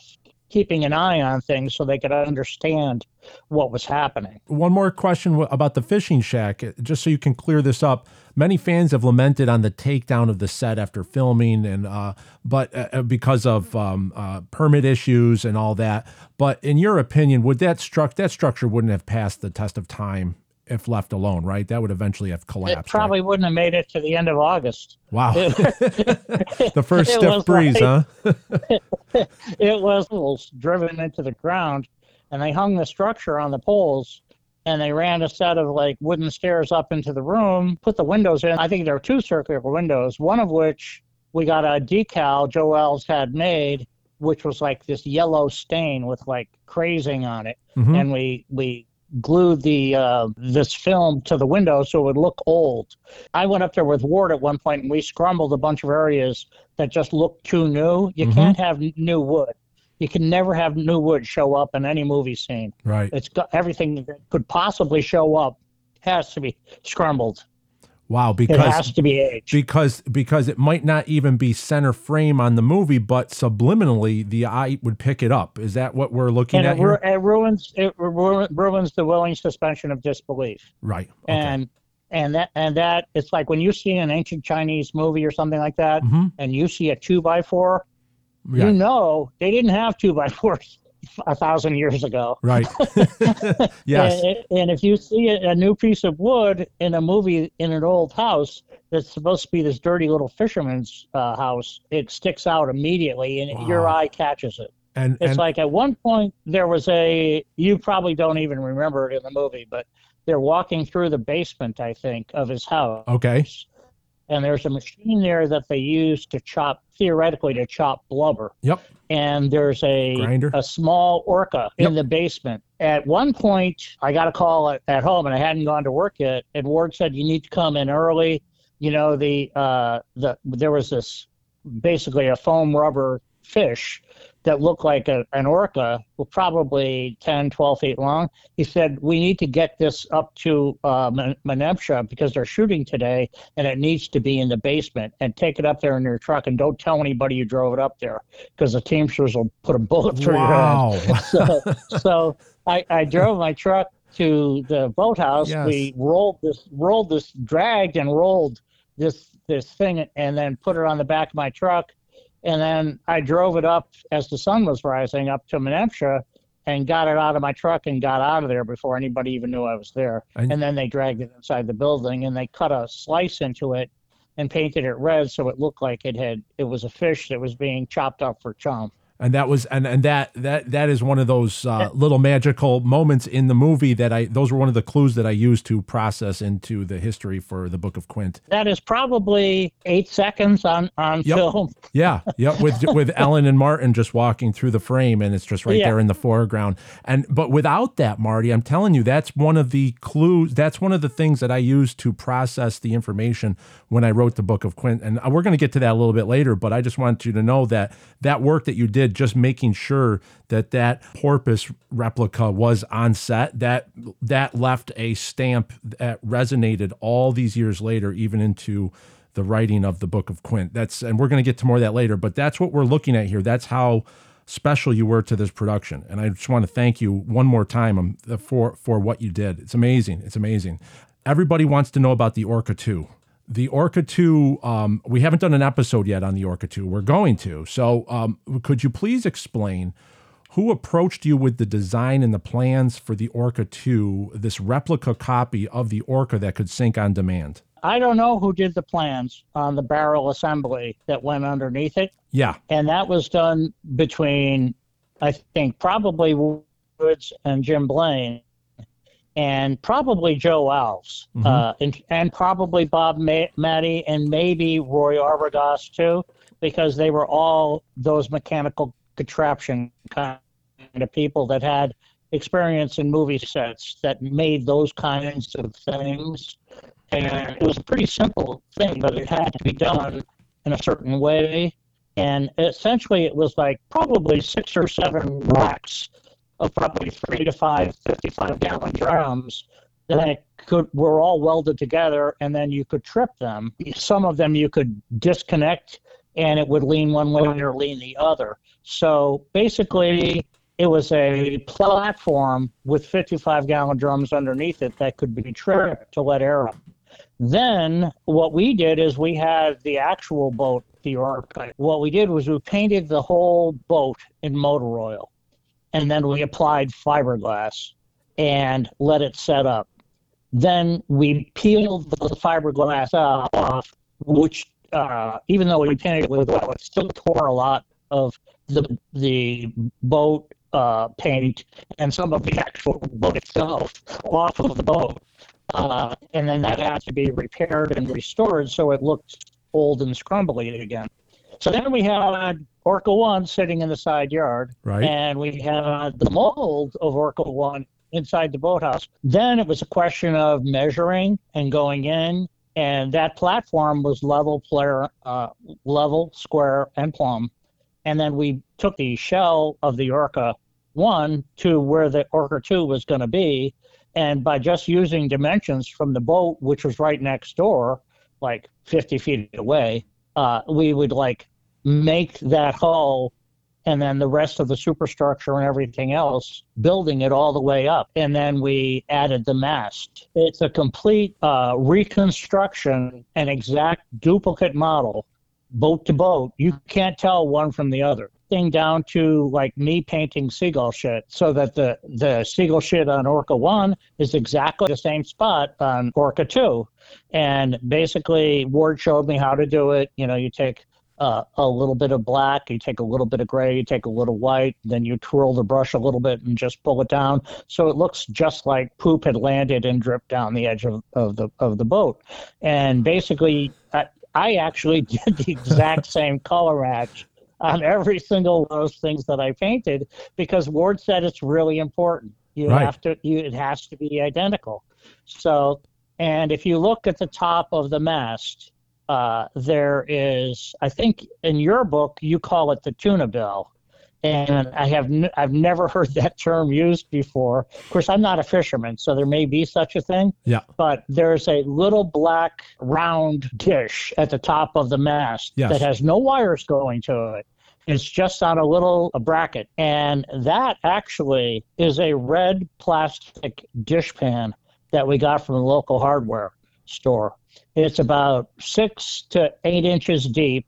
keeping an eye on things so they could understand what was happening. One more question about the fishing shack, uh, just so you can clear this up. Many fans have lamented on the takedown of the set after filming, and uh, but uh, uh, because of um, uh, permit issues and all that. But in your opinion, would that struct that structure wouldn't have passed the test of time if left alone, right? That would eventually have collapsed. It probably wouldn't have made it to the end of August. Wow, <laughs> the first <laughs> stiff breeze, like- huh? <laughs> it was driven into the ground and they hung the structure on the poles and they ran a set of like wooden stairs up into the room put the windows in i think there were two circular windows one of which we got a decal joel's had made which was like this yellow stain with like crazing on it Mhm. and we we glued the uh, this film to the window so it would look old. I went up there with Ward at one point and we scrambled a bunch of areas that just looked too new. You Mhm. can't have new wood. You can never have new wood show up in any movie scene. Right. It's got everything that could possibly show up has to be scrumbled. Wow, It because has to be aged. because because it might not even be center frame on the movie, but subliminally the eye would pick it up. Is that what we're looking and at it, ru- it ruins it ru- ruins the willing suspension of disbelief. Right. Okay. and and that and that it's like when you see an ancient Chinese movie or something like that, Mhm. and you see a two by four, Yeah. you know they didn't have two by fours a thousand years ago. Right. <laughs> <laughs> yes. And, and if you see a, new piece of wood in a movie in an old house that's supposed to be this dirty little fisherman's uh, house, it sticks out immediately, and your eye catches it. And It's and like at one point there was a you probably don't even remember it in the movie, but they're walking through the basement, I think, of his house. okay. And there's a machine there that they use to chop theoretically to chop blubber. Yep. And there's a Grinder? a small orca Yep. in the basement. At one point I got a call at, at home and I hadn't gone to work yet, and Ward said you need to come in early. You know, the uh the there was this basically a foam rubber fish that looked like a, an orca, probably 10, 12 feet long. He said, We need to get this up to uh, Men- because they're shooting today and it needs to be in the basement and take it up there in your truck and don't tell anybody you drove it up there because the Teamsters will put a bullet through your head Wow. <laughs> so, so I, I drove my truck to the boathouse. Yes. We rolled this, rolled this, dragged and rolled this this thing, and then put it on the back of my truck. And then I drove it up as the sun was rising up to Menemsha and got it out of my truck and got out of there before anybody even knew I was there. And- And, then they dragged it inside the building and they cut a slice into it and painted it red so it looked like it had it was a fish that was being chopped up for chum. And that was and and that that that is one of those uh, little magical moments in the movie that I those were one of the clues that I used to process into the history for the Book of Quint. That is probably eight seconds on on Yep. film. <laughs> Yeah, yep. With with Ellen and Martin just walking through the frame, and it's just right Yeah. there in the foreground. And but without that, Marty, I'm telling you, that's one of the clues. That's one of the things that I used to process the information when I wrote the Book of Quint. And we're going to get to that a little bit later. But I just want you to know that that work that you did, just making sure that that porpoise replica was on set, that that left a stamp that resonated all these years later, even into the writing of the book of quint. That's and we're going to get to more of that later but that's what we're looking at here. That's how special you were to this production. And i just want to thank you one more time um, for for what you did. It's amazing. It's amazing. Everybody wants to know about the orca 2 the orca 2 um, we haven't done an episode yet on the orca 2 we're going to. So um, could you please explain who approached you with the design and the plans for the orca 2 this replica copy of the orca that could sink on demand? I don't know who did the plans on the barrel assembly that went underneath it, yeah. And that was done between, I think, probably Woods and Jim Blaine, and probably Joe Alves, uh, and, and probably Bob Ma- Mattey, and maybe Roy Arbogast too, because they were all those mechanical contraption kind of people that had experience in movie sets that made those kinds of things. And it was a pretty simple thing, but it had to be done in a certain way. And essentially, it was like probably six or seven racks of probably three to five 55 gallon drums that could were all welded together, and then you could trip them. Some of them you could disconnect, and it would lean one way or lean the other. So basically, it was a platform with 55 gallon drums underneath it that could be tripped to let air up. Then what we did is we had the actual boat, the Orca. What we did was we painted the whole boat in motor oil, and then we applied fiberglass and let it set up. Then we peeled the fiberglass off, which uh, even though we painted it with oil, it still tore a lot of the the boat uh, paint and some of the actual boat itself off of the boat. Uh, and then that had to be repaired and restored so it looked old and scrumbly again. So then we had Orca 1 sitting in the side yard, Right. and we had the mold of Orca 1 inside the boathouse. Then it was a question of measuring and going in, and that platform was level, player, uh, level, square, and plumb. And then we took the shell of the Orca 1 to where the Orca 2 was going to be. And by just using dimensions from the boat, which was right next door, like 50 feet away, uh, we would like make that hull and then the rest of the superstructure and everything else, building it all the way up. And then we added the mast. It's a complete uh, reconstruction, an exact duplicate model, boat to boat. You can't tell one from the other. Thing down to like me painting seagull shit, so that the the seagull shit on Orca One is exactly the same spot on Orca Two, and basically Ward showed me how to do it. You know, you take uh, a little bit of black, you take a little bit of gray, you take a little white, then you twirl the brush a little bit and just pull it down, so it looks just like poop had landed and dripped down the edge of, of the of the boat. And basically, I, I actually <laughs> did the exact same color match on every single of those things that I painted because Ward said it's really important. You Right. have to, you, it has to be identical. So, and if you look at the top of the mast, uh, there is, I think in your book, you call it the tuna bell. And I have n- I've never <laughs> heard that term used before. Of course, I'm not a fisherman, so there may be such a thing Yeah. but there's a little black round dish at the top of the mast Yes. that has no wires going to it. It's just on a little a bracket. And that actually is a red plastic dish pan that we got from the local hardware store. It's about six to eight inches deep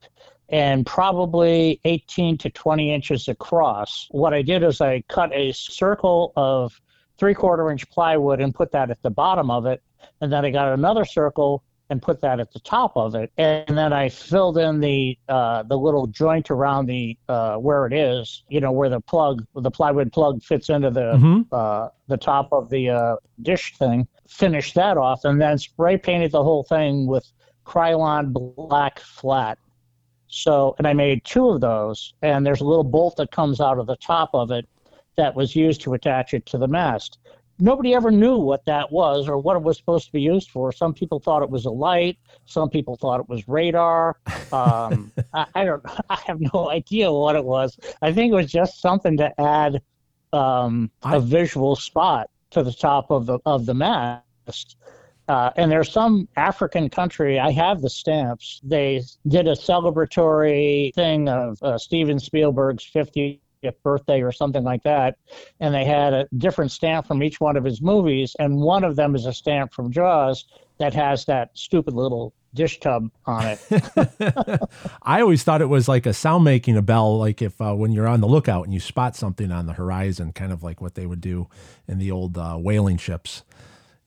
and probably 18 to 20 inches across. What I did is I cut a circle of three quarter inch plywood and put that at the bottom of it. And then I got another circle and put that at the top of it. And then I filled in the uh, the little joint around the uh, where it is, you know, where the plug, the plywood plug fits into the Mhm. uh, the top of the uh, dish thing. Finished that off, and then spray painted the whole thing with Krylon black flat. So, and I made two of those, and there's a little bolt that comes out of the top of it that was used to attach it to the mast. Nobody ever knew what that was or what it was supposed to be used for. Some people thought it was a light. Some people thought it was radar. Um, <laughs> I, I don't. <laughs> I have no idea what it was. I think it was just something to add um, a visual spot to the top of the of the mast. Uh, and there's some African country. I have the stamps. They did a celebratory thing of uh, Steven Spielberg's 50th birthday or something like that, and they had a different stamp from each one of his movies, and one of them is a stamp from Jaws that has that stupid little dish tub on it. <laughs> I always thought it was like a sound making a bell, like if uh, when you're on the lookout and you spot something on the horizon, kind of like what they would do in the old uh, whaling ships.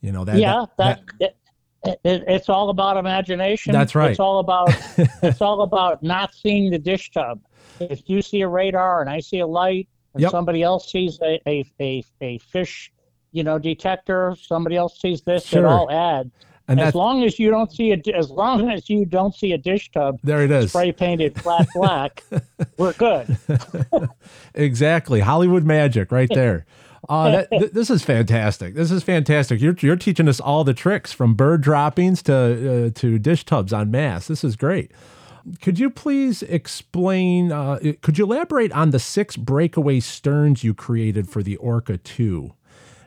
You know that. yeah, that, it, it, it's all about imagination. That's right. It's all about <laughs> it's all about not seeing the dish tub. If you see a radar and I see a light, and Yep. somebody else sees a, a, a, a fish, you know, detector, somebody else sees this, Sure. it all adds. and as long as you don't see a, as long as you don't see a dish tub there it is. spray painted flat black, <laughs> we're good. <laughs> Exactly, Hollywood magic right there. Uh, that, th- this is fantastic. This is fantastic. You're you're teaching us all the tricks from bird droppings to uh, to dish tubs on mass. This is great. Could you please explain? Uh, could you elaborate on the six breakaway sterns you created for the Orca two,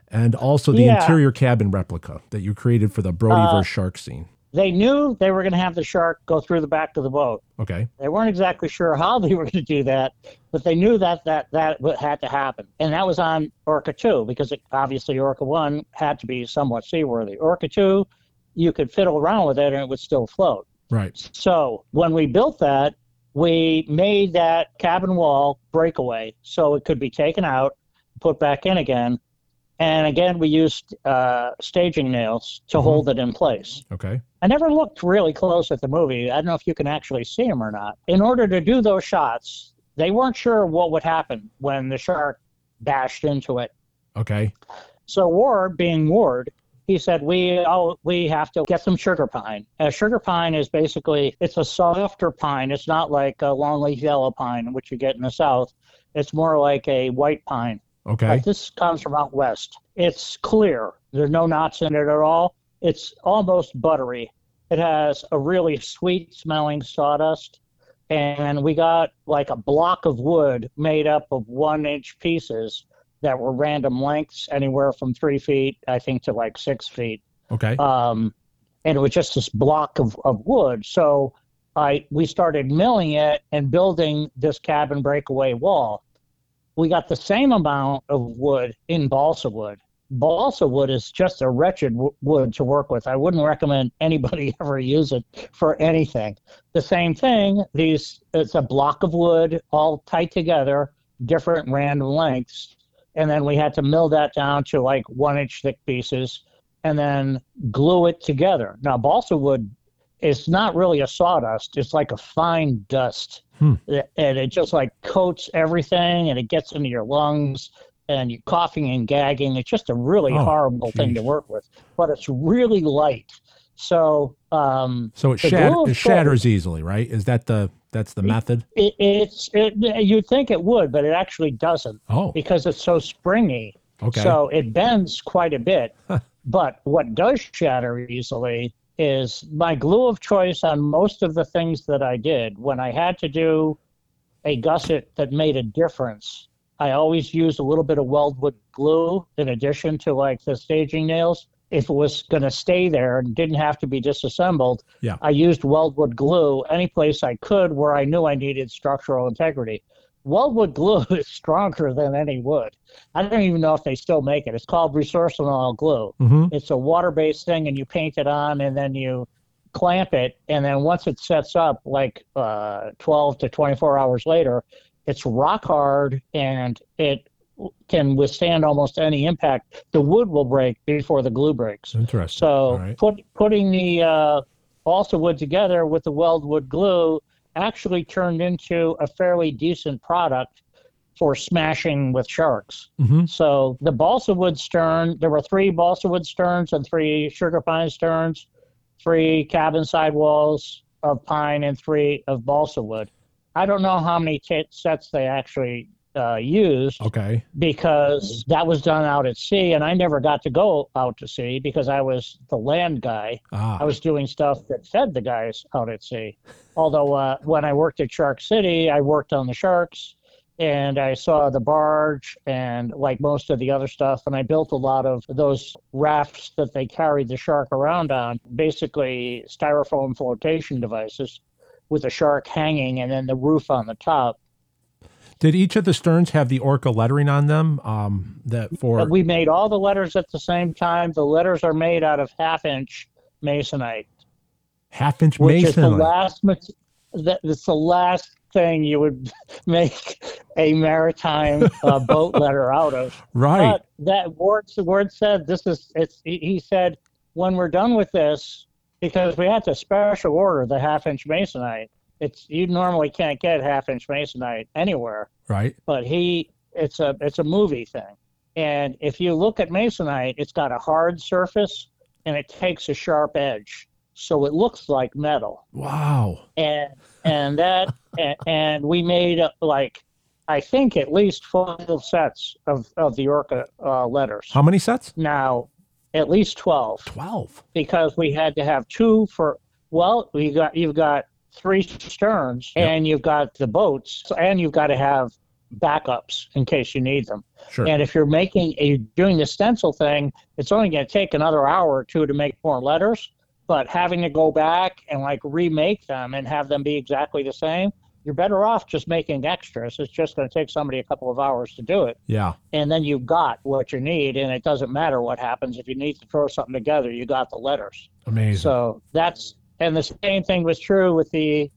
and also the Yeah. interior cabin replica that you created for the Brody Brodyverse shark scene? They knew they were going to have the shark go through the back of the boat. Okay. They weren't exactly sure how <laughs> they were going to do that, but they knew that that that had to happen, and that was on Orca two because it, obviously Orca one had to be somewhat seaworthy. Orca two, you could fiddle around with it and it would still float. Right. So when we built that, we made that cabin wall breakaway so it could be taken out, put back in again, and again we used uh, staging nails to Mhm. hold it in place. Okay. I never looked really close at the movie. I don't know if you can actually see them or not. In order to do those shots, they weren't sure what would happen when the shark bashed into it. Okay. So Ward, being Ward, he said we oh we have to get some sugar pine. Uh, sugar pine is basically it's a softer pine. It's not like a longleaf yellow pine, which you get in the south. It's more like a white pine. Okay. Like this comes from out west. It's clear. There's no knots in it at all. It's almost buttery. It has a really sweet smelling sawdust. And we got like a block of wood made up of one inch pieces that were random lengths, anywhere from three feet, I think, to like six feet Okay. um, and it was just this block of, of wood. So I we started milling it and building this cabin breakaway wall. We got the same amount of wood in balsa wood. Balsa wood is just a wretched w- wood to work with. I wouldn't recommend anybody <laughs> ever use it for anything. The same thing. These it's a block of wood all tied together, different random lengths, and then we had to mill that down to like one inch thick pieces and then glue it together. Now, balsa wood is not really a sawdust; it's like a fine dust, Hmm. and it just like coats everything, and it gets into your lungs, and you're coughing and gagging. It's just a really Oh, horrible thing to work with, but it's really light. So um, So it, shat- it shatters easily, right? Is that the that's the method? it, it's it, you'd think it would, but it actually doesn't Oh, because it's so springy. okay. So it bends quite a bit. but what does shatter easily is my glue of choice on most of the things that I did. When I had to do a gusset that made a difference, I always used a little bit of weldwood glue in addition to like the staging nails. If it was going to stay there and didn't have to be disassembled, Yeah. I used weldwood glue any place I could where I knew I needed structural integrity. Weldwood glue <laughs> is stronger than any wood. I don't even know if they still make it. It's called resorcinol glue. hmm It's a water-based thing, and you paint it on, and then you clamp it, and then once it sets up, like uh, 12 to 24 hours later, it's rock hard, and it can withstand almost any impact. The wood will break before the glue breaks. Interesting. So right. put, putting the uh, balsa wood together with the weldwood glue actually turned into a fairly decent product for smashing with sharks. Mhm. So the balsa wood stern, there were three balsa wood sterns and three sugar pine sterns, three cabin sidewalls of pine and three of balsa wood. I don't know how many t- sets they actually uh, used Okay. because that was done out at sea, and I never got to go out to sea because I was the land guy. Ah. I was doing stuff that fed the guys out at sea. Although uh, when I worked at Shark City, I worked on the sharks and I saw the barge and like most of the other stuff. And I built a lot of those rafts that they carried the shark around on, basically styrofoam flotation devices with the shark hanging and then the roof on the top. Did each of the sterns have the orca lettering on them? Um, that for we made all the letters at the same time. The letters are made out of half inch masonite. half inch masonite. which is the last mat- that it's the last thing you would <laughs> make a maritime uh, boat <laughs> letter out of. right. But that word word said this is it's he he said when we're done with this because we had to special order the half inch masonite. It's you normally can't get half inch masonite anywhere right. but he it's a it's a movie thing and if you look at masonite it's got a hard surface and it takes a sharp edge so it looks like metal Wow. and and that <laughs> and, and we made uh, like i think at least 12 sets of of the orca uh, letters How many sets? now at least 12 Twelve. because we had to have two for well you got you've got three sterns Yep. and you've got the boats and you've got to have backups in case you need them Sure. and if you're making a doing the stencil thing it's only going to take another hour or two to make more letters but having to go back and like remake them and have them be exactly the same you're better off just making extras it's just going to take somebody a couple of hours to do it yeah. and then you've got what you need and it doesn't matter what happens if you need to throw something together you got the letters Amazing. so that's and the same thing was true with the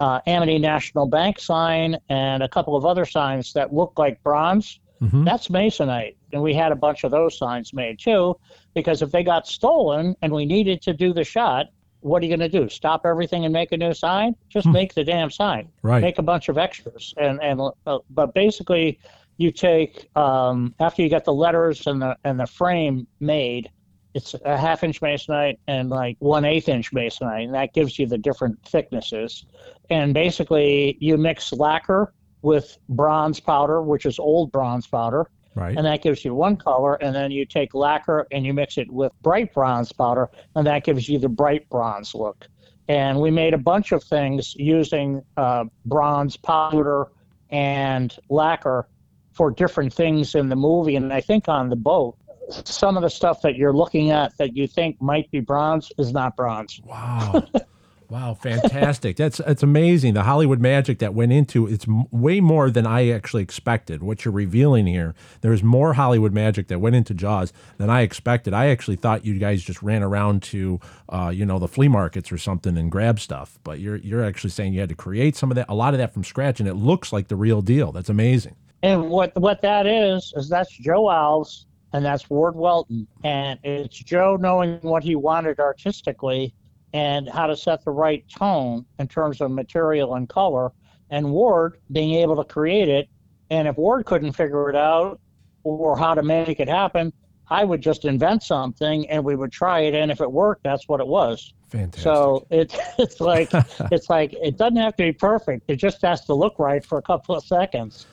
uh, Amity National Bank sign and a couple of other signs that look like bronze. Mhm. That's masonite, and we had a bunch of those signs made too. Because if they got stolen and we needed to do the shot, what are you going to do? Stop everything and make a new sign? Just make the damn sign Right. make a bunch of extras and and uh, but basically you take um, after you get the letters and the and the frame made it's a half inch masonite and like one eighth inch masonite and that gives you the different thicknesses and basically you mix lacquer with bronze powder which is old bronze powder right. and that gives you one color and then you take lacquer and you mix it with bright bronze powder and that gives you the bright bronze look and we made a bunch of things using uh, bronze powder and lacquer for different things in the movie and i think on the boat some of the stuff that you're looking at that you think might be bronze is not bronze Wow. <laughs> wow, fantastic. That's that's amazing. The Hollywood magic that went into it's way more than I actually expected. What you're revealing here, there's more Hollywood magic that went into Jaws than I expected. I actually thought you guys just ran around to uh, you know, the flea markets or something and grab stuff, but you're you're actually saying you had to create some of that a lot of that from scratch and it looks like the real deal. That's amazing. And what what that is is that's Joe Alves and that's Ward Welton, and it's Joe knowing what he wanted artistically and how to set the right tone in terms of material and color, and Ward being able to create it. And if Ward couldn't figure it out or how to make it happen, I would just invent something and we would try it, and if it worked, that's what it was. Fantastic. So it, <laughs> it's like <laughs> it's like it doesn't have to be perfect. It just has to look right for a couple of seconds.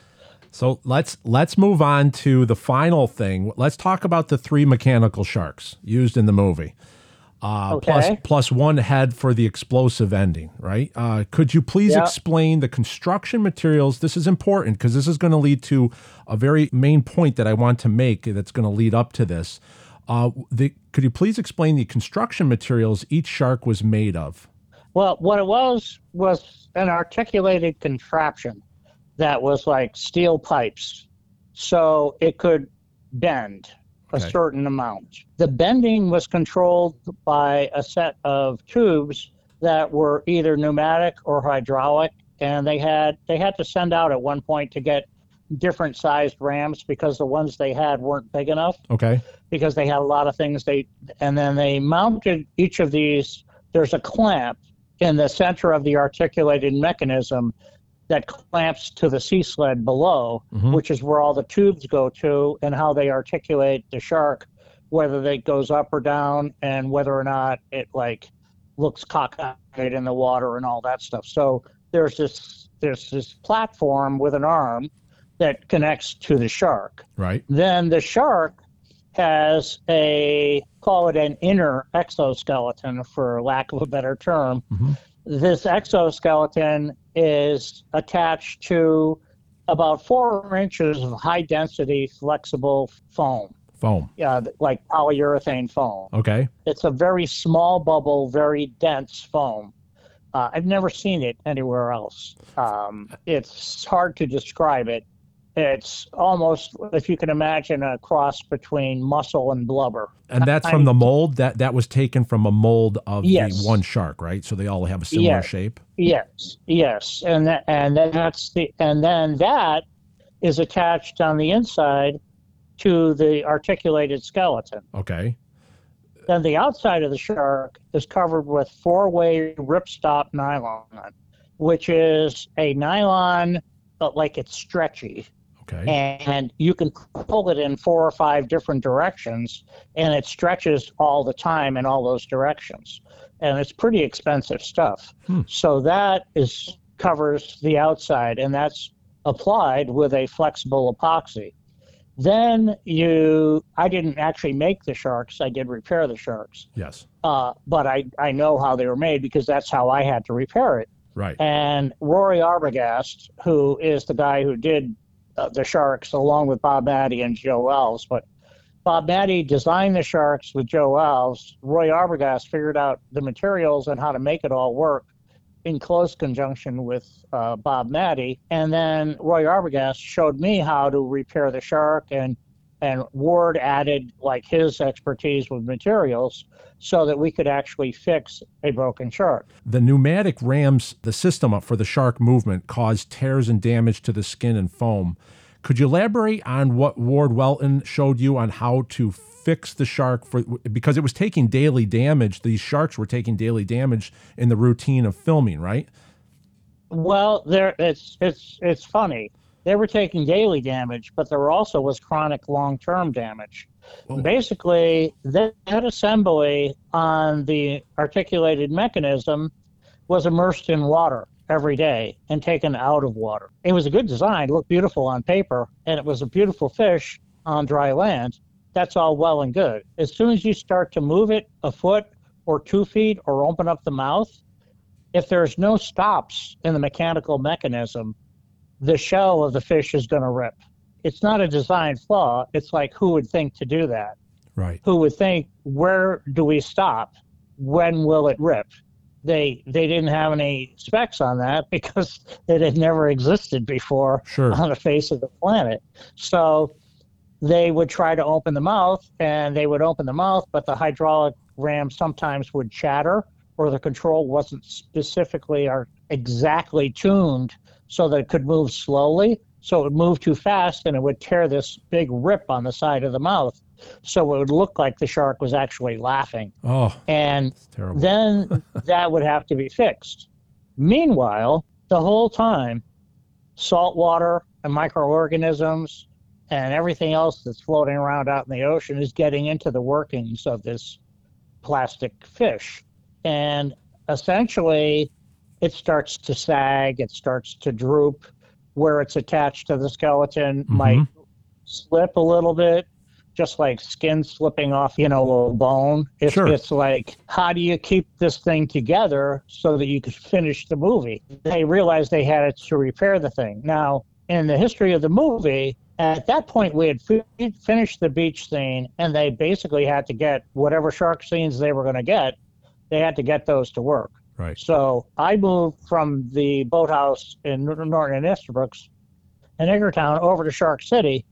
So let's let's move on to the final thing. Let's talk about the three mechanical sharks used in the movie. Uh, Okay. plus one head for the explosive ending, right? Uh, could you please Yeah. explain the construction materials? This is important because this is going to lead to a very main point that I want to make. That's going to lead up to this. Uh, the, could you please explain the construction materials each shark was made of? Well, what it was was an articulated contraption that was like steel pipes, so it could bend a Okay. certain amount. The bending was controlled by a set of tubes that were either pneumatic or hydraulic, and they had they had to send out at one point to get different sized rams because the ones they had weren't big enough Okay. because they had a lot of things they and then they mounted each of these there's a clamp in the center of the articulated mechanism that clamps to the sea sled below, Mhm. which is where all the tubes go to and how they articulate the shark, whether it goes up or down, and whether or not it like looks cockeyed in the water and all that stuff. So there's this there's this platform with an arm that connects to the shark. Right. Then the shark has a call it an inner exoskeleton for lack of a better term. Mhm. This exoskeleton is attached to about four inches of high density flexible foam, Foam. Yeah, like polyurethane foam. Okay. It's a very small bubble, very dense foam. Uh, I've never seen it anywhere else. Um, it's hard to describe it. It's almost, if you can imagine, a cross between muscle and blubber. And that's from the mold that that was taken from a mold of Yes. the one shark, right? So they all have a similar Yeah. shape. Yes, yes, and that, and that's the and then that is attached on the inside to the articulated skeleton. Okay. Then the outside of the shark is covered with four-way ripstop nylon, which is a nylon, but like it's stretchy, Okay. and you can pull it in four or five different directions, and it stretches all the time in all those directions, and it's pretty expensive stuff. Hmm. So that is covers the outside, and that's applied with a flexible epoxy. Then you, I didn't actually make the sharks. I did repair the sharks, yes. uh, but I I know how they were made because that's how I had to repair it. Right. And Roy Arbogast, who is the guy who did the Sharks along with Bob Mattey and Joe Alves, but Bob Mattey designed the Sharks with Joe Alves. Roy Arbogast figured out the materials and how to make it all work in close conjunction with uh, Bob Mattey. And then Roy Arbogast showed me how to repair the Shark, and and Ward added like his expertise with materials so that we could actually fix a broken shark. The pneumatic rams the system up for the shark movement caused tears and damage to the skin and foam. Could you elaborate on what Ward Welton showed you on how to fix the shark for because it was taking daily damage. These sharks were taking daily damage in the routine of filming, right? Well, there it's it's it's funny. They were taking daily damage, but there also was chronic long-term damage. Oh. Basically, that, that assembly on the articulated mechanism was immersed in water every day and taken out of water. It was a good design, looked beautiful on paper, and it was a beautiful fish on dry land. That's all well and good. As soon as you start to move it a foot or two feet or open up the mouth, if there's no stops in the mechanical mechanism, the shell of the fish is going to rip. It's not a design flaw. It's like who would think to do that? Right. Who would think where do we stop? When will it rip? They they didn't have any specs on that <laughs> because it had never existed before Sure. on the face of the planet. So they would try to open the mouth and they would open the mouth, but the hydraulic ram sometimes would chatter or the control wasn't specifically or exactly tuned so that it could move slowly. So it would move too fast and it would tear this big rip on the side of the mouth. So it would look like the shark was actually laughing. Oh, And then <laughs> that would have to be fixed. Meanwhile, the whole time, salt water and microorganisms and everything else that's floating around out in the ocean is getting into the workings of this plastic fish. And essentially, it starts to sag, it starts to droop. Where it's attached to the skeleton mm-hmm. might slip a little bit, just like skin slipping off, you know, a bone. It's, Sure. it's like, how do you keep this thing together so that you could finish the movie? They realized they had to repair the thing. Now, in the history of the movie, at that point, we had fi- finished the beach scene, and they basically had to get whatever shark scenes they were going to get. They had to get those to work. Right. So I moved from the boathouse in Norton and Estabrooks in Edgartown over to Shark City.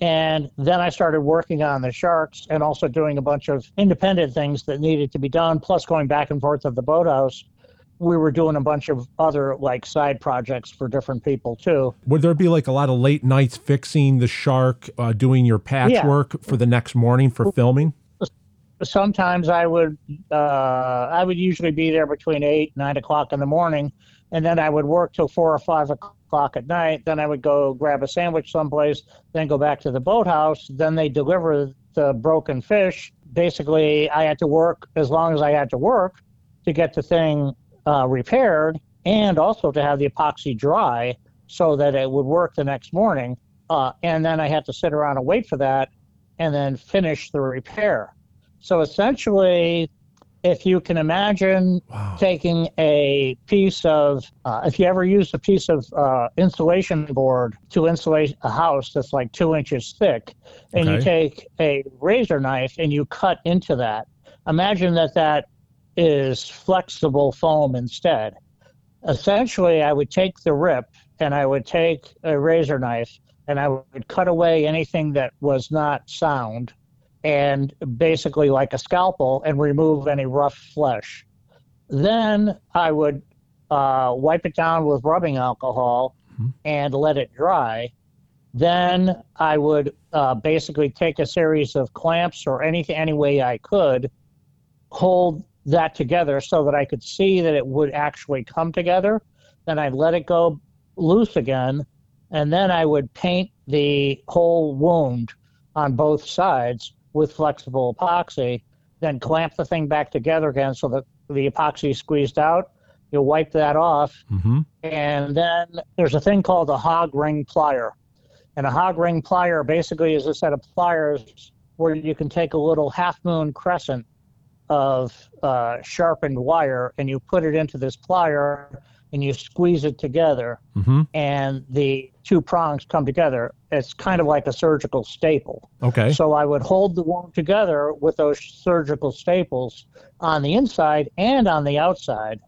And then I started working on the sharks and also doing a bunch of independent things that needed to be done, plus going back and forth of the boathouse. We were doing a bunch of other like side projects for different people too. Would there be like a lot of late nights fixing the shark, uh, doing your patchwork for the next morning for filming? Sometimes I would uh, I would usually be there between eight nine o'clock in the morning, and then I would work till four or five o'clock at night. Then I would go grab a sandwich someplace, then go back to the boathouse. Then they deliver the broken fish. Basically, I had to work as long as I had to work to get the thing uh, repaired, and also to have the epoxy dry so that it would work the next morning. Uh, and then I had to sit around and wait for that, and then finish the repair. So essentially, if you can imagine Wow. taking a piece of, uh, if you ever used a piece of uh, insulation board to insulate a house that's like two inches thick, and you take a razor knife and you cut into that, imagine that that is flexible foam instead. Essentially, I would take the rip and I would take a razor knife and I would cut away anything that was not sound and basically like a scalpel and remove any rough flesh. Then I would uh, wipe it down with rubbing alcohol and let it dry. Then I would uh, basically take a series of clamps or anything, any way I could, hold that together so that I could see that it would actually come together. Then I'd let it go loose again, and then I would paint the whole wound on both sides with flexible epoxy, then clamp the thing back together again so that the epoxy is squeezed out. You wipe that off, Mm-hmm. and then there's a thing called a hog ring plier. And a hog ring plier basically is a set of pliers where you can take a little half moon crescent of uh, sharpened wire and you put it into this plier and you squeeze it together Mm-hmm. and the two prongs come together. It's kind of like a surgical staple. Okay. So I would hold the wound together with those surgical staples on the inside and on the outside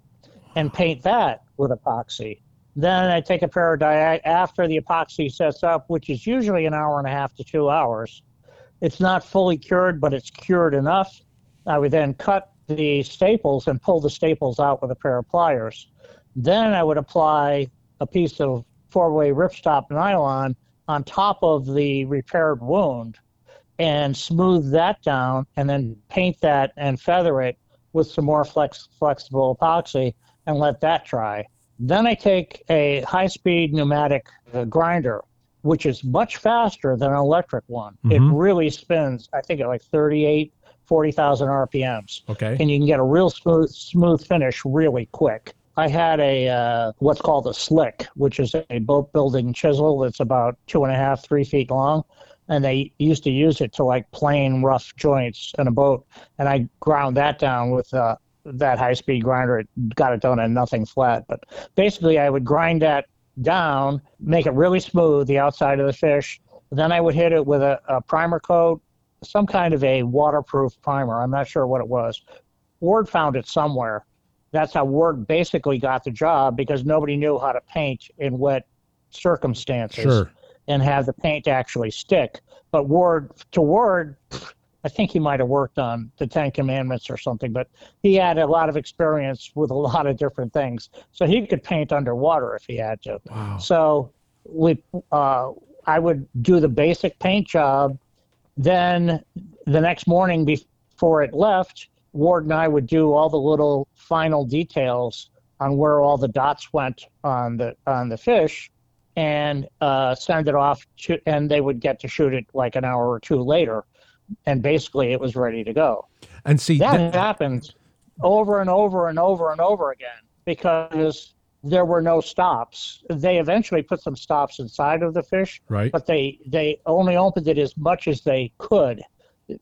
and paint that with epoxy. Then I take a pair of diag after the epoxy sets up, which is usually an hour and a half to two hours. It's not fully cured, but it's cured enough. I would then cut the staples and pull the staples out with a pair of pliers. Then I would apply a piece of four-way ripstop nylon on top of the repaired wound and smooth that down and then paint that and feather it with some more flex, flexible epoxy and let that dry. Then I take a high speed pneumatic uh, grinder, which is much faster than an electric one. It Mhm. really spins, I think, at like 38, 40,000 RPMs Okay. and you can get a real smooth smooth finish really quick. I had a uh, what's called a slick, which is a boat building chisel that's about two and a half, three feet long, and they used to use it to like plane rough joints in a boat. And I ground that down with uh, that high speed grinder. It got it done in nothing flat, but basically I would grind that down, make it really smooth, the outside of the fish. Then I would hit it with a, a primer coat, some kind of a waterproof primer. I'm not sure what it was. Ward found it somewhere. That's how Ward basically got the job because nobody knew how to paint in wet circumstances Sure. and have the paint actually stick. But Ward, to Ward, I think he might have worked on the Ten Commandments or something, but he had a lot of experience with a lot of different things. So he could paint underwater if he had to. Wow. So we, uh, I would do the basic paint job. Then the next morning before it left, Ward and I would do all the little final details on where all the dots went on the on the fish, and uh, send it off to, and they would get to shoot it like an hour or two later, and basically it was ready to go. And see, That th- happened over and over and over and over again because there were no stops. They eventually put some stops inside of the fish, right. but they they only opened it as much as they could,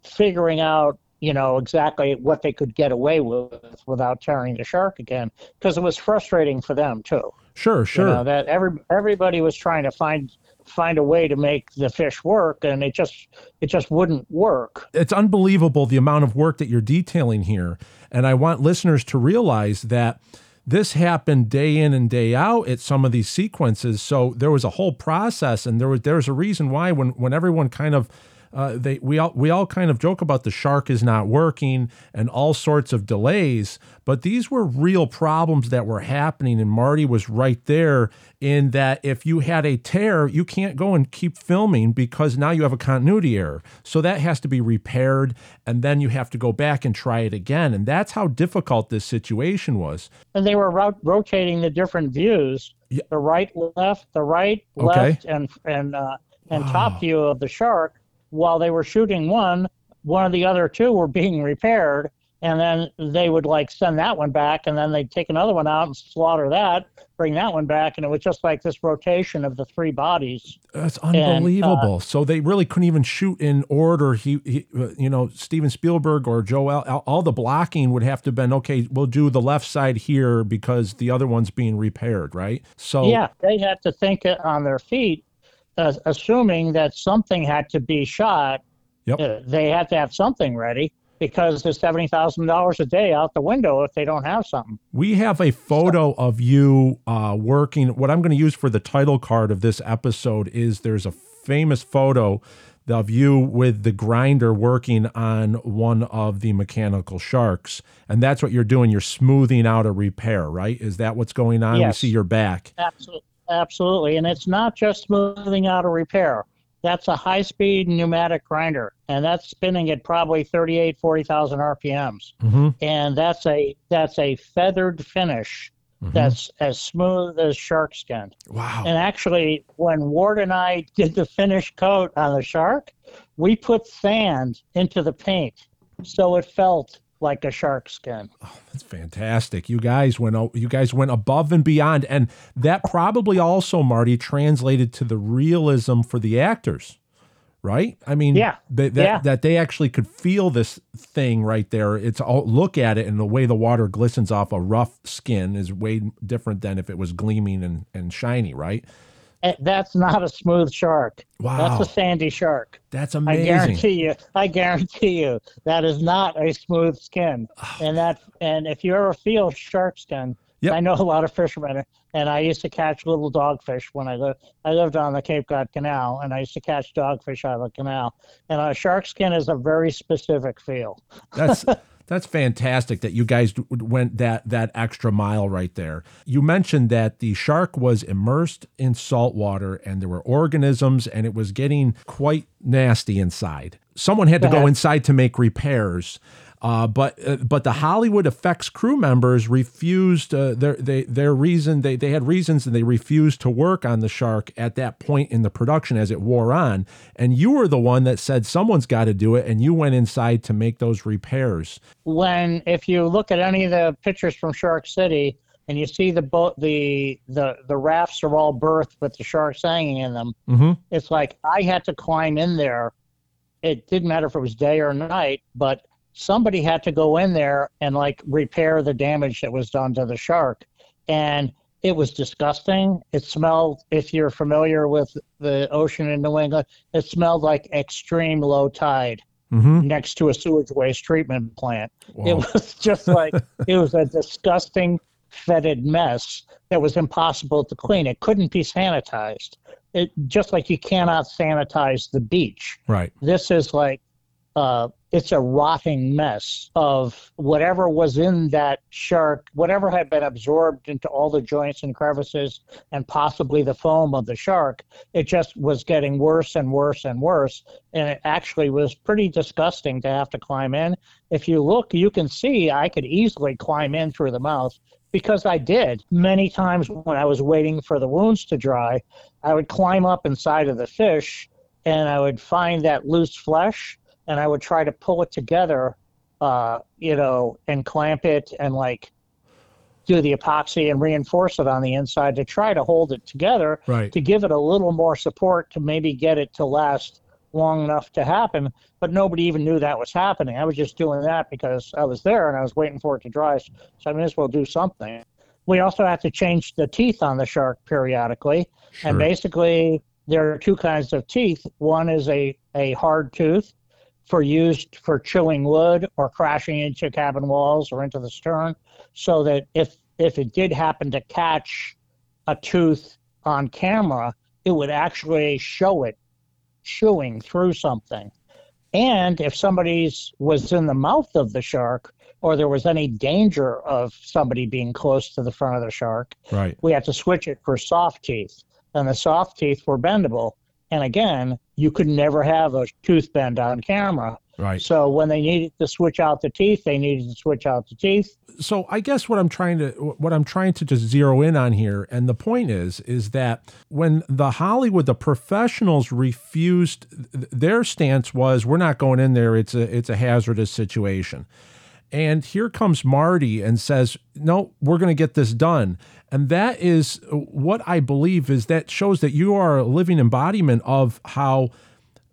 figuring out you know exactly what they could get away with without tearing the shark again because it was frustrating for them too. Sure. Sure. You know that every everybody was trying to find find a way to make the fish work and it just it just wouldn't work. it's unbelievable the amount of work that you're detailing here. And I want listeners to realize that this happened day in and day out at some of these sequences. So there was a whole process, and there was there was a reason why when when everyone kind of uh, they we all we all kind of joke about the shark is not working and all sorts of delays, but these were real problems that were happening, and Marty was right there in that if you had a tear, you can't go and keep filming because now you have a continuity error. So that has to be repaired, and then you have to go back and try it again, and that's how difficult this situation was. And they were ro- rotating the different views, Yeah. the right, left, the right, Okay. left, and and uh, and top view of the shark. While they were shooting one, one of the other two were being repaired, and then they would like send that one back, and then they'd take another one out and slaughter that, bring that one back, and it was just like this rotation of the three bodies. That's uh, unbelievable. so they really couldn't even shoot in order. He, he uh, you know, Steven Spielberg or Joe, Al, all the blocking would have to have been okay. We'll do the left side here because the other one's being repaired, right? So Yeah, they had to think it on their feet, uh, assuming that something had to be shot. Yep. Uh, they had to have something ready because there's seventy thousand dollars a day out the window if they don't have something. We have a photo of you uh, working. What I'm going to use for the title card of this episode is there's a famous photo of you with the grinder working on one of the mechanical sharks. And that's what you're doing. You're smoothing out a repair, right? Is that what's going on? Yes. We see your back. Absolutely, absolutely, and it's not just smoothing out a repair. That's a high-speed pneumatic grinder, and that's spinning at probably 38, 40,000 RPMs. hmm And that's a that's a feathered finish that's as smooth as shark skin. Wow. And actually, when Ward and I did the finish coat on the shark, we put sand into the paint so it felt like a shark skin. Oh, that's fantastic. You guys went you guys went above and beyond and that probably also Marty translated to the realism for the actors. Right? I mean, Yeah. that that, Yeah. that they actually could feel this thing right there. It's all look at it and the way the water glistens off a rough skin is way different than if it was gleaming and, and shiny, right? That's not a smooth shark. Wow. That's a sandy shark. That's amazing. I guarantee you. I guarantee you that is not a smooth skin. Ah. And that and if you ever feel shark skin, Yep. I know a lot of fishermen, and I used to catch little dogfish when I lived. I lived on the Cape Cod Canal, and I used to catch dogfish out of the canal. And a shark skin is a very specific feel. That's <laughs> that's fantastic that you guys went that that extra mile right there. You mentioned that the shark was immersed in salt water and there were organisms and it was getting quite nasty inside. Someone had to go inside to make repairs. Uh, but uh, but the Hollywood effects crew members refused uh, their they their reason they they had reasons and they refused to work on the shark at that point in the production as it wore on. And you were the one that said someone's got to do it, and you went inside to make those repairs. when if you look at any of the pictures from Shark City and you see the boat the the the rafts are all berthed with the sharks hanging in them, Mm-hmm. it's like I had to climb in there. It didn't matter if it was day or night, but somebody had to go in there and like repair the damage that was done to the shark. And it was disgusting. It smelled, if you're familiar with the ocean in New England, it smelled like extreme low tide Mm-hmm. next to a sewage waste treatment plant. Wow. It was <laughs> just like <laughs> it was a disgusting, fetid mess that was impossible to clean. It couldn't be sanitized. It just like you cannot sanitize the beach. Right. This is like uh, it's a rotting mess of whatever was in that shark, whatever had been absorbed into all the joints and crevices and possibly the foam of the shark. It just was getting worse and worse and worse. And it actually was pretty disgusting to have to climb in. If you look, you can see I could easily climb in through the mouth because I did many times when I was waiting for the wounds to dry. I would climb up inside of the fish and I would find that loose flesh and I would try to pull it together, uh, you know, and clamp it and like do the epoxy and reinforce it on the inside to try to hold it together Right. to give it a little more support to maybe get it to last long enough to happen. But nobody even knew that was happening. I was just doing that because I was there and I was waiting for it to dry. So I may as well do something. We also have to change the teeth on the shark periodically. Sure. And basically, there are two kinds of teeth. One is a, a hard tooth for used for chewing wood or crashing into cabin walls or into the stern, so that if if it did happen to catch a tooth on camera, it would actually show it chewing through something. And if somebody's was in the mouth of the shark or there was any danger of somebody being close to the front of the shark, Right. we had to switch it for soft teeth. And the soft teeth were bendable. And again, you could never have a tooth bend on camera. Right. So when they needed to switch out the teeth, they needed to switch out the teeth. so I guess what I'm trying to what I'm trying to just zero in on here, and the point is, is that when the Hollywood, the professionals refused, their stance was, we're not going in there. It's a it's a hazardous situation. And here comes Marty and says, No, we're going to get this done. And that is uh, what I believe is that shows that you are a living embodiment of how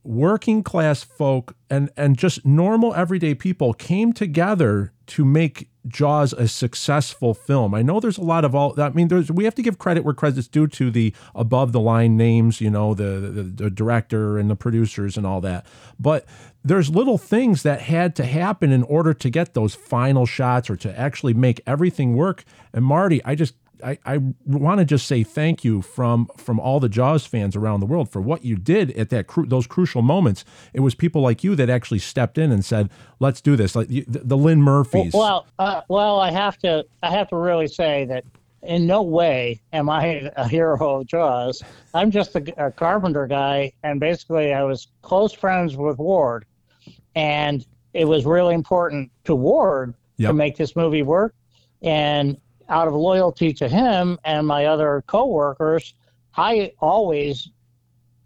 working class folk and and just normal everyday people came together to make Jaws a successful film. I know there's a lot of all I mean there's we have to give credit where credit's due to the above the line names, you know, the, the the director and the producers and all that. But there's little things that had to happen in order to get those final shots or to actually make everything work. And Marty, I just I, I want to just say thank you from from all the Jaws fans around the world for what you did at that cru- those crucial moments. It was people like you that actually stepped in and said, "Let's do this." Like the, the Lynn Murphys. Well, uh, well, I have to, I have to really say that in no way am I a hero of Jaws. I'm just a, a carpenter guy, and basically, I was close friends with Ward, and it was really important to Ward Yep. to make this movie work, and out of loyalty to him and my other coworkers, I always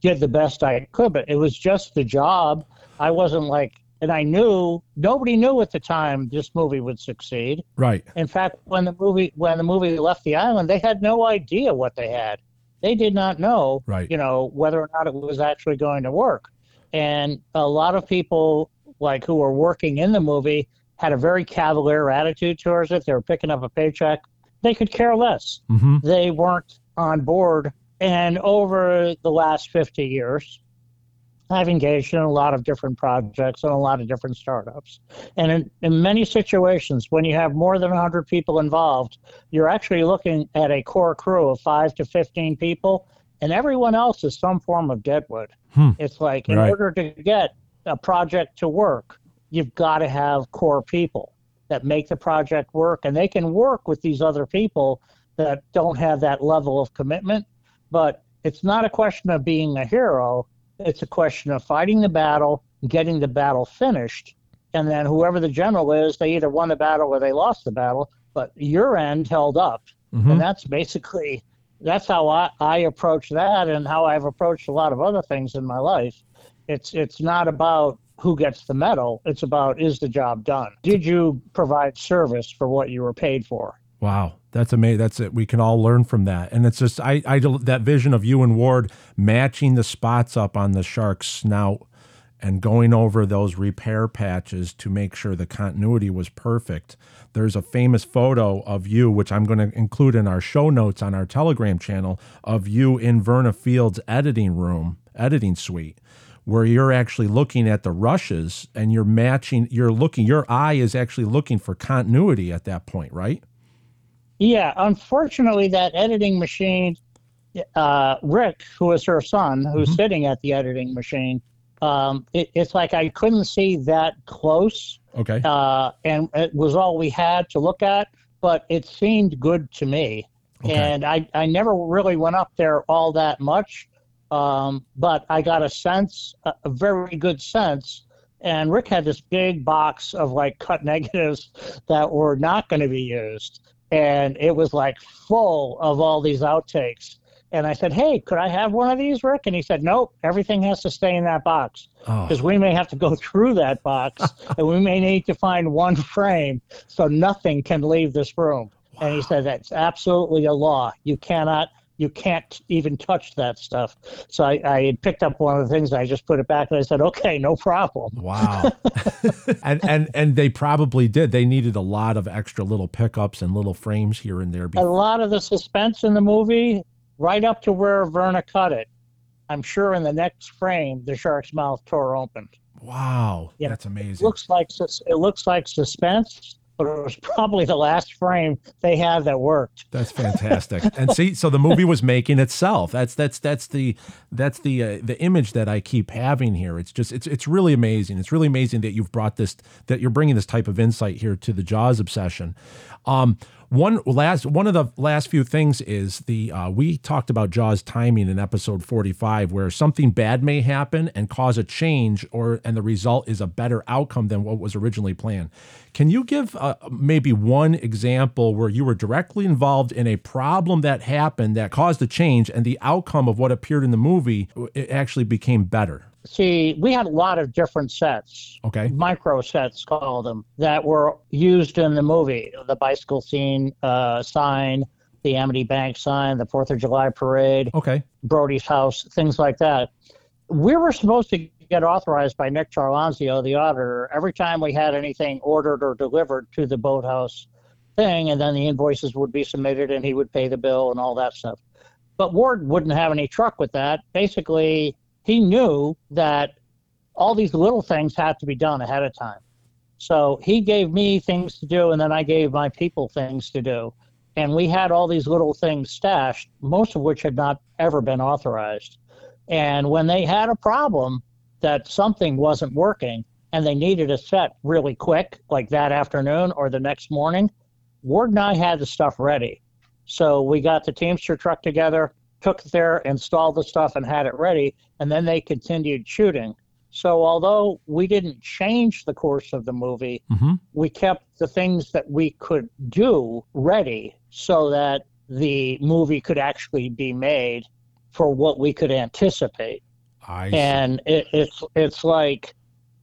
did the best I could, but it was just the job. I wasn't like, and I knew nobody knew at the time this movie would succeed. right. In fact, when the movie when the movie left the island, they had no idea what they had. They did not know, Right. you know, whether or not it was actually going to work. And a lot of people like who were working in the movie had a very cavalier attitude towards it. They were picking up a paycheck. They could care less hmm they weren't on board. And over the last 50 years, I've engaged in a lot of different projects and a lot of different startups. And in, in many situations, when you have more than 100 people involved, you're actually looking at a core crew of 5 to 15 people, and everyone else is some form of deadwood. Hmm. It's like, in Right. order to get a project to work, you've got to have core people that make the project work, and they can work with these other people that don't have that level of commitment. But it's not a question of being a hero. It's a question of fighting the battle, getting the battle finished, and then whoever the general is, they either won the battle or they lost the battle. But your end held up, Mhm. and that's basically that's how I, I approach that, and how I've approached a lot of other things in my life. It's it's not about who gets the medal. It's about is the job done? Did you provide service for what you were paid for? Wow, that's amazing. That's it. We can all learn from that. And it's just I, I that vision of you and Ward matching the spots up on the shark's snout and going over those repair patches to make sure the continuity was perfect. There's a famous photo of you, which I'm going to include in our show notes on our Telegram channel, of you in Verna Fields' editing room, editing suite, where you're actually looking at the rushes and you're matching, you're looking, your eye is actually looking for continuity at that point, right? Yeah, unfortunately, that editing machine, uh, Rick, who is her son, who's Mhm. sitting at the editing machine, um, it, it's like I couldn't see that close, Okay. uh, and it was all we had to look at, but it seemed good to me. Okay. And I, I never really went up there all that much, um, but I got a sense, a, a very good sense. And Rick had this big box of like cut negatives that were not going to be used and it was like full of all these outtakes. And I said, "Hey, could I have one of these, Rick?" And he said, "Nope, everything has to stay in that box Oh, because we may have to go through that box, <laughs> and we may need to find one frame so nothing can leave this room." And he said, "That's absolutely a law. You cannot." You can't even touch that stuff. So I, I had picked up one of the things. I just put it back, and I said, "Okay, no problem." wow. <laughs> and and and they probably did. They needed a lot of extra little pickups and little frames here and there. a lot of the suspense in the movie, right up to where Verna cut it. I'm sure in the next frame, the shark's mouth tore open. Wow, Yeah. that's amazing. Looks like it looks like suspense, but it was probably the last frame they had that worked. That's fantastic. and see, so the movie was making itself. That's that's that's the that's the uh, the image that I keep having here. It's just it's it's really amazing. It's really amazing that you've brought this that you're bringing this type of insight here to the Jaws obsession. Um, one last one of the last few things is the uh, we talked about Jaws timing in episode 45 where something bad may happen and cause a change or and the result is a better outcome than what was originally planned. Can you give uh, maybe one example where you were directly involved in a problem that happened that caused a change and the outcome of what appeared in the movie it actually became better? See, we had a lot of different sets, Okay. micro sets, call them, that were used in the movie. The bicycle scene uh, sign, the Amity Bank sign, the Fourth of July parade, Okay. Brody's house, things like that. We were supposed to get authorized by Nick Charlanzio, the auditor, every time we had anything ordered or delivered to the boathouse thing, and then the invoices would be submitted and he would pay the bill and all that stuff. But Ward wouldn't have any truck with that. Basically, he knew that all these little things had to be done ahead of time. So he gave me things to do, and then I gave my people things to do. And we had all these little things stashed, most of which had not ever been authorized. And when they had a problem that something wasn't working and they needed a set really quick, like that afternoon or the next morning, Ward and I had the stuff ready. So we got the Teamster truck together, took it there, installed the stuff, and had it ready. And then they continued shooting. So although we didn't change the course of the movie, Mm-hmm. we kept the things that we could do ready so that the movie could actually be made for what we could anticipate. I. And it, it's it's like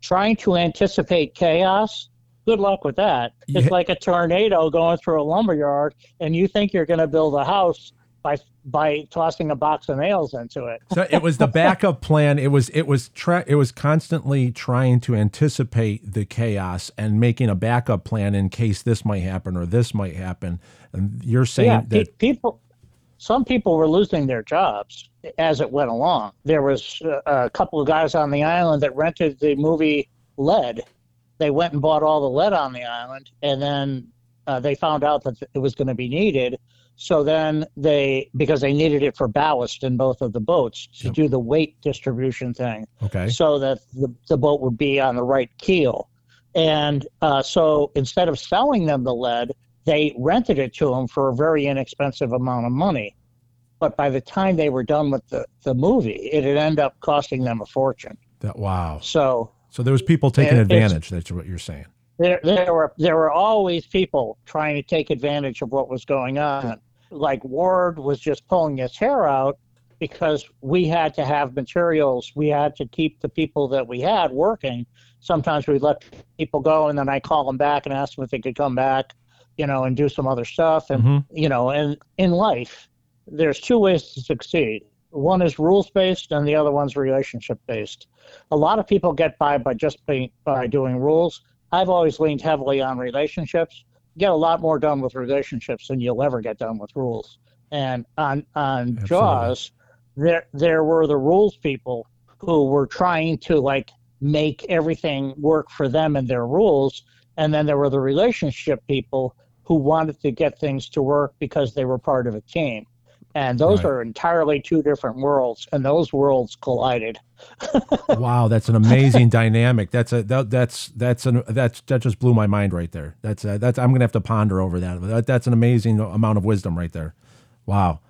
trying to anticipate chaos. Good luck with that. It's Yeah. like a tornado going through a lumberyard, and you think you're going to build a house by by tossing a box of nails into it. so it was the backup <laughs> plan. It was it was tra- it was constantly trying to anticipate the chaos and making a backup plan in case this might happen or this might happen. And you're saying yeah, that pe- people. Some people were losing their jobs as it went along. There was uh, a couple of guys on the island that rented the movie Lead. They went and bought all the lead on the island, and then uh, they found out that it was going to be needed. So then they, because they needed it for ballast in both of the boats to do the weight distribution thing okay. so that the, the boat would be on the right keel. And uh, so instead of selling them the lead, they rented it to them for a very inexpensive amount of money. But by the time they were done with the, the movie, it had ended up costing them a fortune. That wow. So So there was people taking And it's- advantage. That's what you're saying. There, there were there were always people trying to take advantage of what was going on. Like Ward was just pulling his hair out because we had to have materials. We had to keep the people that we had working. Sometimes we'd let people go, and then I call them back and ask them if they could come back, you know, and do some other stuff. And Mhm. you know, and in life, there's two ways to succeed. One is rules based, and the other one's relationship based. A lot of people get by by just being, by doing rules. I've always leaned heavily on relationships. Get a lot more done with relationships than you'll ever get done with rules. And on on Absolutely. Jaws, there there were the rules people who were trying to like make everything work for them and their rules, and then there were the relationship people who wanted to get things to work because they were part of a team. And those Right. are entirely two different worlds, and those worlds collided. <laughs> wow, that's an amazing dynamic. That's a that, that's that's an that's that just blew my mind right there. That's uh that's I'm gonna have to ponder over that. that. That's an amazing amount of wisdom right there. Wow,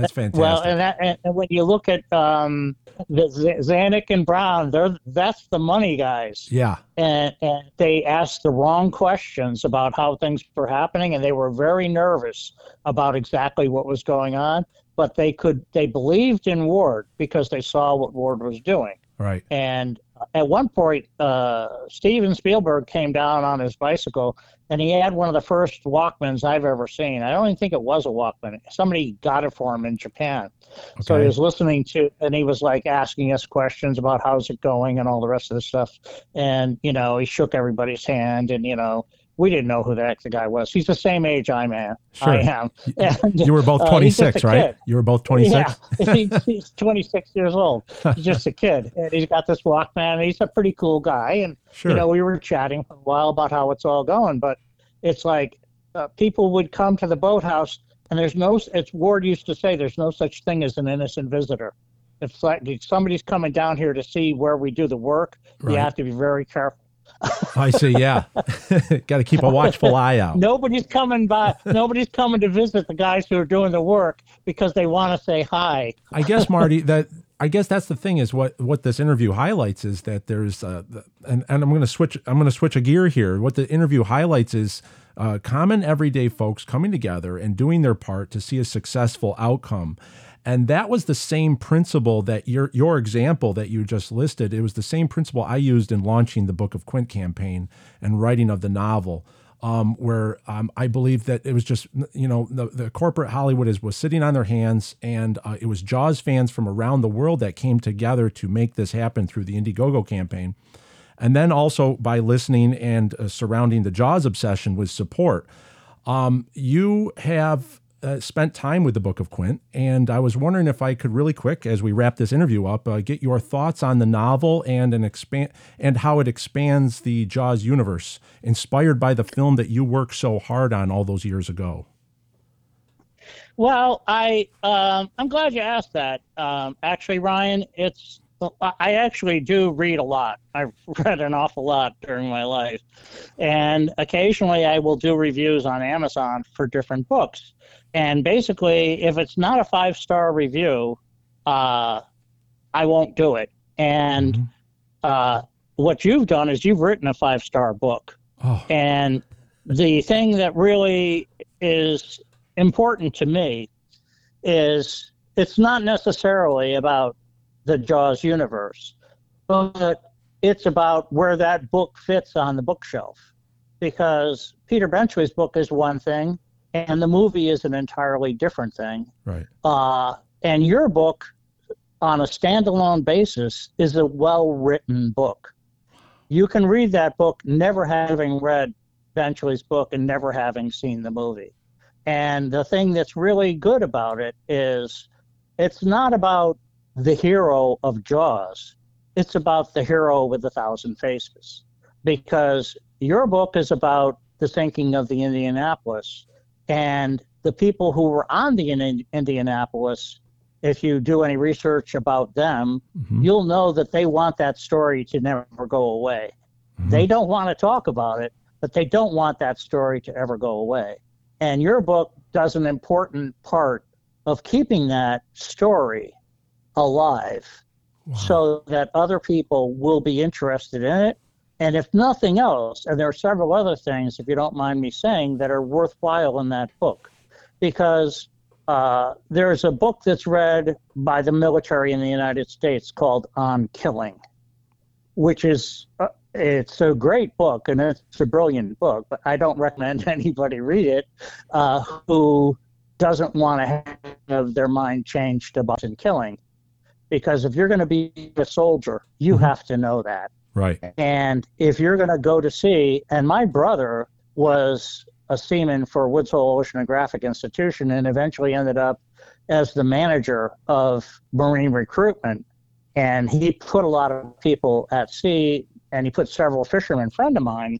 that's fantastic. Well, and, that, and and when you look at um, the Z- Zanuck and Brown, they're that's the money guys, yeah, and and they asked the wrong questions about how things were happening, and they were very nervous about exactly what was going on. But they could they believed in Ward because they saw what Ward was doing. Right. And at one point, uh, Steven Spielberg came down on his bicycle and he had one of the first Walkmans I've ever seen. I don't even think it was a Walkman. Somebody got it for him in Japan. So he was listening to, and he was like asking us questions about how's it going and all the rest of the stuff. And, you know, he shook everybody's hand and, you know, we didn't know who the heck the guy was. He's the same age I'm at. Sure. I am. <laughs> And, You were both uh, he's just 26, a right? You were both 26. Yeah, <laughs> <laughs> he's, he's 26 years old. He's just a kid, and he's got this Walkman. And he's a pretty cool guy, and Sure. you know we were chatting for a while about how it's all going. But it's like uh, people would come to the boathouse, and there's no. It's Ward used to say, there's no such thing as an innocent visitor. It's like if somebody's coming down here to see where we do the work, Right. you have to be very careful. I see. Yeah, <laughs> got to keep a watchful eye out. Nobody's coming by. nobody's coming to visit the guys who are doing the work because they want to say hi. I guess Marty that I guess that's the thing is what what this interview highlights is that there's uh, and and I'm going to switch I'm going to switch a gear here. What the interview highlights is uh, common everyday folks coming together and doing their part to see a successful outcome. And that was the same principle that your your example that you just listed. It was the same principle I used in launching the Book of Quint campaign and writing of the novel um, where um, I believe that it was just you know the, the corporate Hollywood is was sitting on their hands, and uh, it was Jaws fans from around the world that came together to make this happen through the Indiegogo campaign, and then also by listening and uh, surrounding the Jaws obsession with support. Um, you have uh, spent time with the Book of Quint, and I was wondering if I could really quick, as we wrap this interview up, uh, get your thoughts on the novel and an expand and how it expands the Jaws universe, inspired by the film that you worked so hard on all those years ago. Well, I um, I'm glad you asked that. Um, actually, Ryan, it's I actually do read a lot. I've <laughs> read an awful lot during my life, and occasionally I will do reviews on Amazon for different books. And basically, if it's not a five star review, uh, I won't do it. And uh, what you've done is you've written a five star book. Oh, And the thing that really is important to me is it's not necessarily about the Jaws universe, but it's about where that book fits on the bookshelf. Because Peter Benchley's book is one thing, and the movie is an entirely different thing. right. Uh, and your book, on a standalone basis, is a well written book. You can read that book never having read Benchley's book and never having seen the movie. And the thing that's really good about it is it's not about the hero of Jaws, it's about the hero with a thousand faces. Because your book is about the sinking of the Indianapolis and the people who were on the in- Indianapolis. If you do any research about them, Mhm. you'll know that they want that story to never go away. Mhm. They don't want to talk about it, but they don't want that story to ever go away. And your book does an important part of keeping that story alive so that other people will be interested in it. And if nothing else, and there are several other things, if you don't mind me saying, that are worthwhile in that book, because uh, there's a book that's read by the military in the United States called On Killing, which is uh, it's a great book and it's a brilliant book, but I don't recommend <laughs> anybody read it uh, who doesn't want to have their mind changed about killing, because if you're going to be a soldier, you Mhm. have to know that. Right. And if you're going to go to sea, and my brother was a seaman for Woods Hole Oceanographic Institution and eventually ended up as the manager of marine recruitment. And he put a lot of people at sea, and he put several fishermen, friend of mine,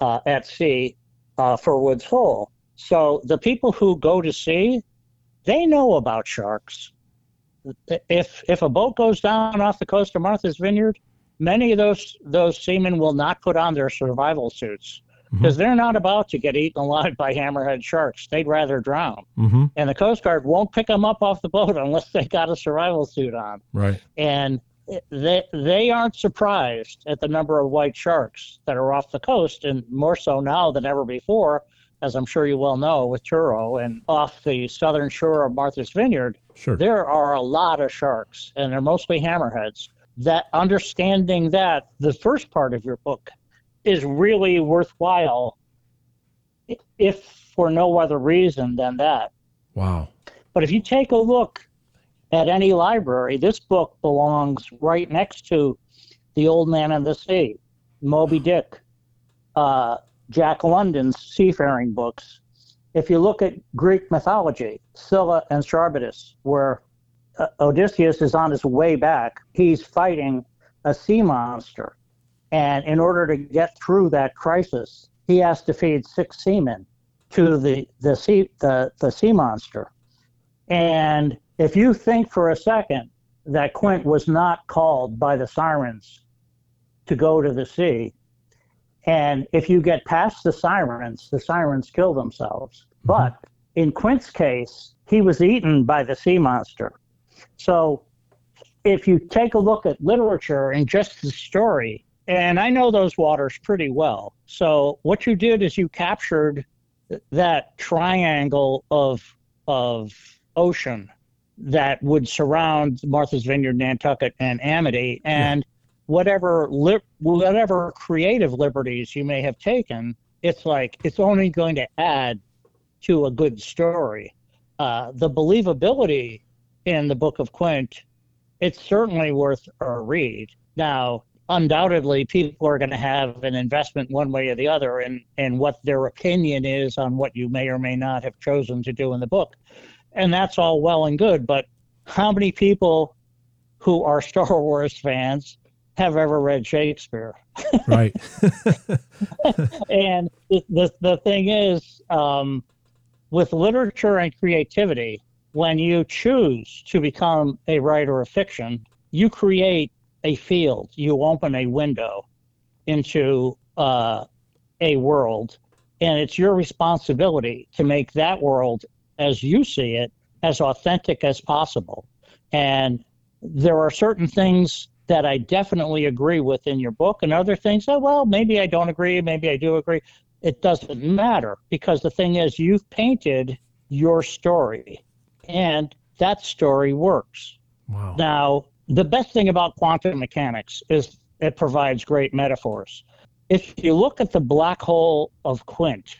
uh, at sea uh, for Woods Hole. So the people who go to sea, they know about sharks. If if a boat goes down off the coast of Martha's Vineyard, many of those those seamen will not put on their survival suits because they're not about to get eaten alive by hammerhead sharks. They'd rather drown. Mm-hmm. And the Coast Guard won't pick them up off the boat <laughs> unless they got a survival suit on. Right. And they they aren't surprised at the number of white sharks that are off the coast, and more so now than ever before, as I'm sure you well know, with Truro and off the southern shore of Martha's Vineyard Sure. there are a lot of sharks and they're mostly hammerheads that understanding that the first part of your book is really worthwhile if for no other reason than that. Wow. but if you take a look at any library this book belongs right next to the old man and the sea moby dick uh, jack london's seafaring books. If you look at Greek mythology, Scylla and Charybdis, where uh, Odysseus is on his way back, he's fighting a sea monster. And in order to get through that crisis, he has to feed six seamen to the the sea the, the sea monster. And if you think for a second that Quint was not called by the sirens to go to the sea, and if you get past the sirens, the sirens kill themselves. But in Quint's case, he was eaten by the sea monster. So if you take a look at literature and just the story, and I know those waters pretty well. So what you did is you captured that triangle of of ocean that would surround Martha's Vineyard, Nantucket, and Amity, and whatever li- whatever creative liberties you may have taken, it's like it's only going to add to a good story. Uh, the believability in the Book of Quint, it's certainly worth a read. Now, undoubtedly, people are going to have an investment one way or the other in, in what their opinion is on what you may or may not have chosen to do in the book. And that's all well and good, but how many people who are Star <laughs> Wars fans have ever read Shakespeare? <laughs> Right. <laughs> and the, the, the thing is, um, with literature and creativity, when you choose to become a writer of fiction, you create a field, you open a window into uh, a world, and it's your responsibility to make that world as you see it as authentic as possible. And there are certain things that I definitely agree with in your book, and other things that, well, maybe I don't agree, maybe I do agree. It doesn't matter because the thing is, you've painted your story, and that story works. Wow. Now, the best thing about quantum mechanics is it provides great metaphors. If you look at the black hole of Quint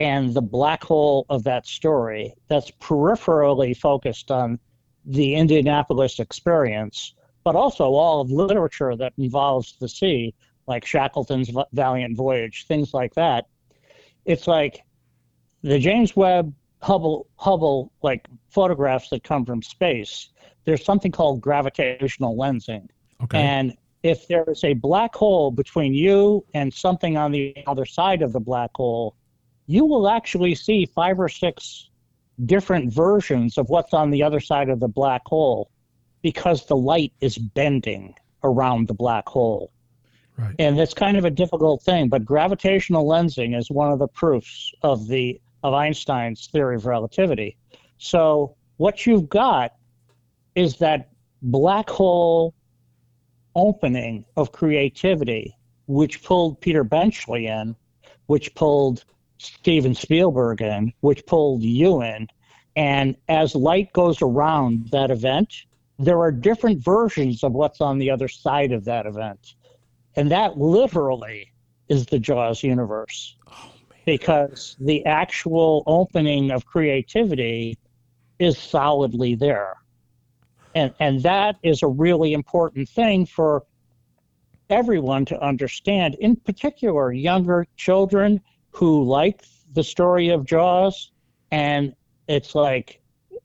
and the black hole of that story, that's peripherally focused on the Indianapolis experience, but also all of literature that involves the sea, like Shackleton's Valiant Voyage, things like that. It's like the James Webb Hubble Hubble like photographs that come from space. There's something called gravitational lensing. Okay. And if there is a black hole between you and something on the other side of the black hole, you will actually see five or six different versions of what's on the other side of the black hole because the light is bending around the black hole. Right. And it's kind of a difficult thing, but gravitational lensing is one of the proofs of the of Einstein's theory of relativity. So what you've got is that black hole opening of creativity, which pulled Peter Benchley in, which pulled Steven Spielberg in, which pulled you in. And as light goes around that event, there are different versions of what's on the other side of that event. And that literally is the Jaws universe. Oh, because the actual opening of creativity is solidly there. And, and that is a really important thing for everyone to understand, in particular, younger children who like the story of Jaws. And it's like,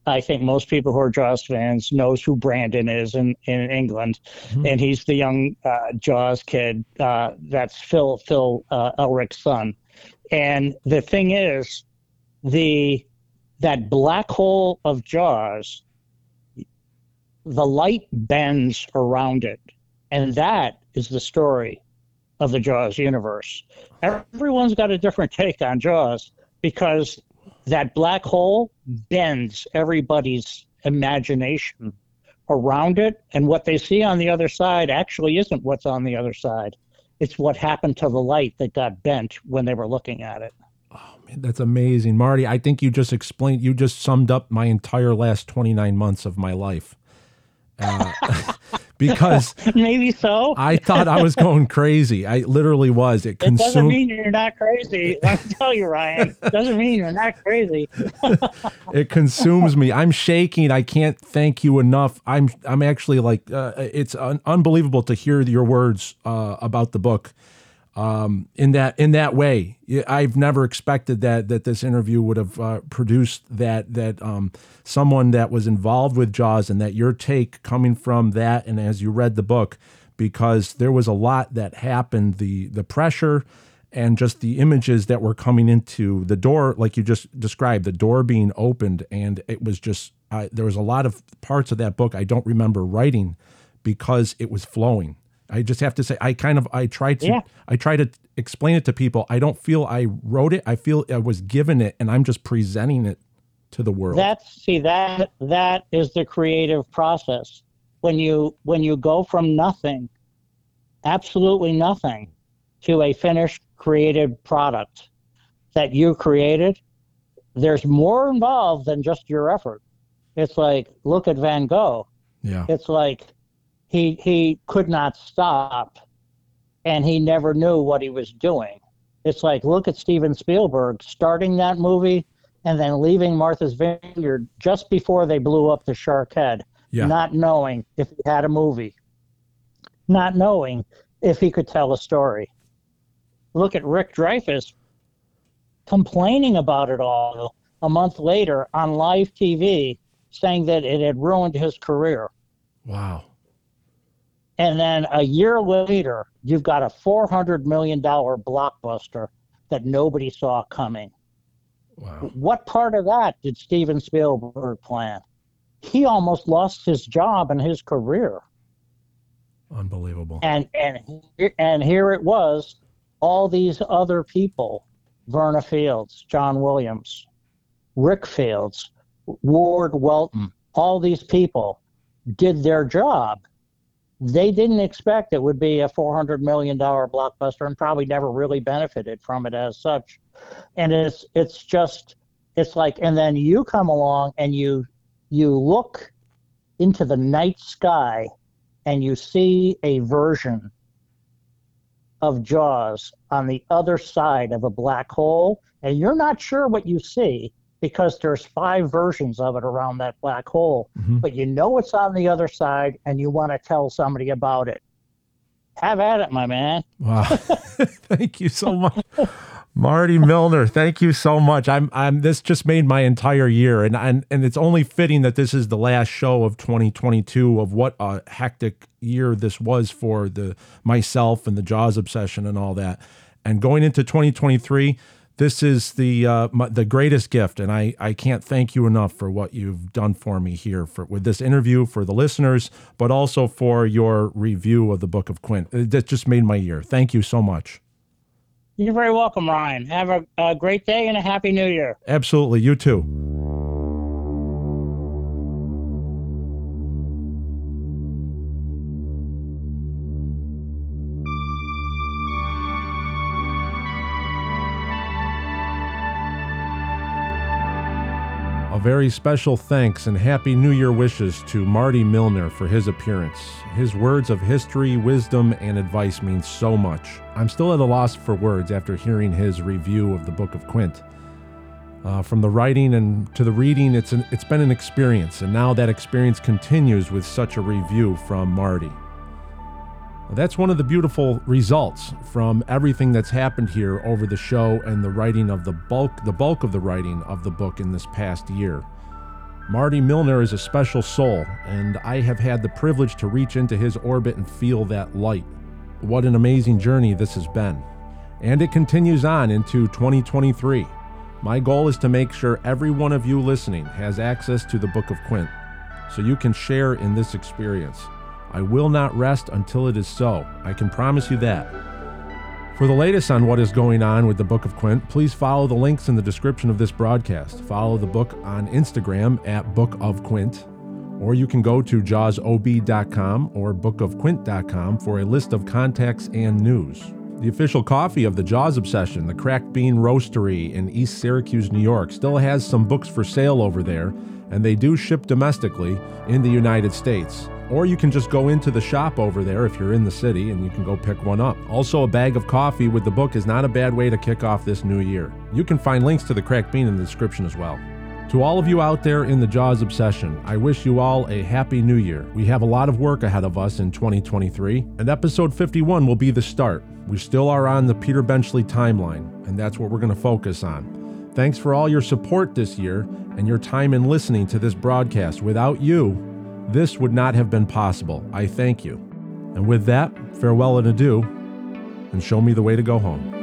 I think most people who are Jaws fans knows who Brandon is in, in England, and he's the young uh, Jaws kid. Uh, that's Phil Phil uh, Elric's son. And the thing is, the that black hole of Jaws, the light bends around it, and that is the story of the Jaws universe. Everyone's got a different take on Jaws because that black hole bends everybody's imagination around it, and what they see on the other side actually isn't what's on the other side. It's what happened to the light that got bent when they were looking at it. Oh man, that's amazing, Marty. I think you just explained, you just summed up my entire last 29 months of my life. Uh, <laughs> because Maybe so. I thought I was going crazy. I literally was. It It doesn't mean you're not crazy. <laughs> I tell you, Ryan. It doesn't mean you're not crazy. <laughs> it consumes me. I'm shaking. I can't thank you enough. I'm I'm actually like uh, it's un- unbelievable to hear your words uh, about the book um, in that in that way. I've never expected that that this interview would have uh, produced that that um, someone that was involved with Jaws and that your take coming from that and as you read the book because there was a lot that happened the the pressure and just the images that were coming into the door, like you just described, the door being opened, and it was just there was a lot of parts of that book I don't remember writing because it was flowing. I just have to say, I kind of I tried to Yeah. I try to explain it to people. I don't feel I wrote it. I feel I was given it, and I'm just presenting it to the world. That's see that that is the creative process. When you when you go from nothing, absolutely nothing, to a finished created product that you created, there's more involved than just your effort. It's like look at Van Gogh. yeah, It's like he he could not stop and he never knew what he was doing. It's like look at Steven Spielberg starting that movie and then leaving Martha's Vineyard just before they blew up the Shark Head, yeah, not knowing if he had a movie, not knowing if he could tell a story. Look at Rick Dreyfuss complaining about it all a month later on live TV, saying that it had ruined his career. wow, And then a year later, you've got a $400 million blockbuster that nobody saw coming. wow, What part of that did Steven Spielberg plan? He almost lost his job and his career. unbelievable. And, and, and here it was, all these other people Verna Fields, John Williams, Rick Fields, Ward Welton, hmm. all these people did their job. They didn't expect it would be a $400 million blockbuster and probably never really benefited from it as such. And it's, it's just, it's like, and then you come along and you, you look into the night sky and you see a version of Jaws on the other side of a black hole, and you're not sure what you see because there's five versions of it around that black hole, Mhm. but you know it's on the other side and you want to tell somebody about it. Have at it, my man. Wow. <laughs> <laughs> thank you so much. Marty Milner, thank you so much. I'm I'm this just made my entire year and and and it's only fitting that this is the last show of 2022 of what a hectic year this was for the myself and the Jaws obsession and all that. And going into 2023, this is the uh, my, the greatest gift, and I, I can't thank you enough for what you've done for me here for with this interview for the listeners, but also for your review of the Book of Quint. That just made my year. Thank you so much. You're very welcome, Ryan. Have a, a great day and a happy new year. Absolutely, you too. Very special thanks and happy new year wishes to Marty Milner for his appearance. His words of history, wisdom, and advice mean so much. I'm still at a loss for words after hearing his review of the Book of Quint. Uh, from the writing and to the reading, it's an, it's been an experience, and now that experience continues with such a review from Marty. That's one of the beautiful results from everything that's happened here over the show and the writing of the bulk the bulk of the writing of the book in this past year. Marty Milner is a special soul, and I have had the privilege to reach into his orbit and feel that light. What an amazing journey this has been. And it continues on into 2023. My goal is to make sure every one of you listening has access to the Book of Quint so you can share in this experience. I will not rest until it is so. I can promise you that. For the latest on what is going on with the Book of Quint, please follow the links in the description of this broadcast. Follow the book on Instagram at Book of Quint, or you can go to jawsob.com or bookofquint.com for a list of contacts and news. The official coffee of the Jaws Obsession, the Cracked Bean Roastery in East Syracuse, New York, still has some books for sale over there, and they do ship domestically in the United States. Or you can just go into the shop over there if you're in the city and you can go pick one up. Also, a bag of coffee with the book is not a bad way to kick off this new year. You can find links to the Cracked Bean in the description as well. To all of you out there in the Jaws obsession, I wish you all a happy new year. We have a lot of work ahead of us in 2023, and episode 51 will be the start. We still are on the Peter Benchley timeline, and that's what we're going to focus on. Thanks for all your support this year and your time in listening to this broadcast. Without you, this would not have been possible. I thank you. And with that, farewell and adieu, and show me the way to go home.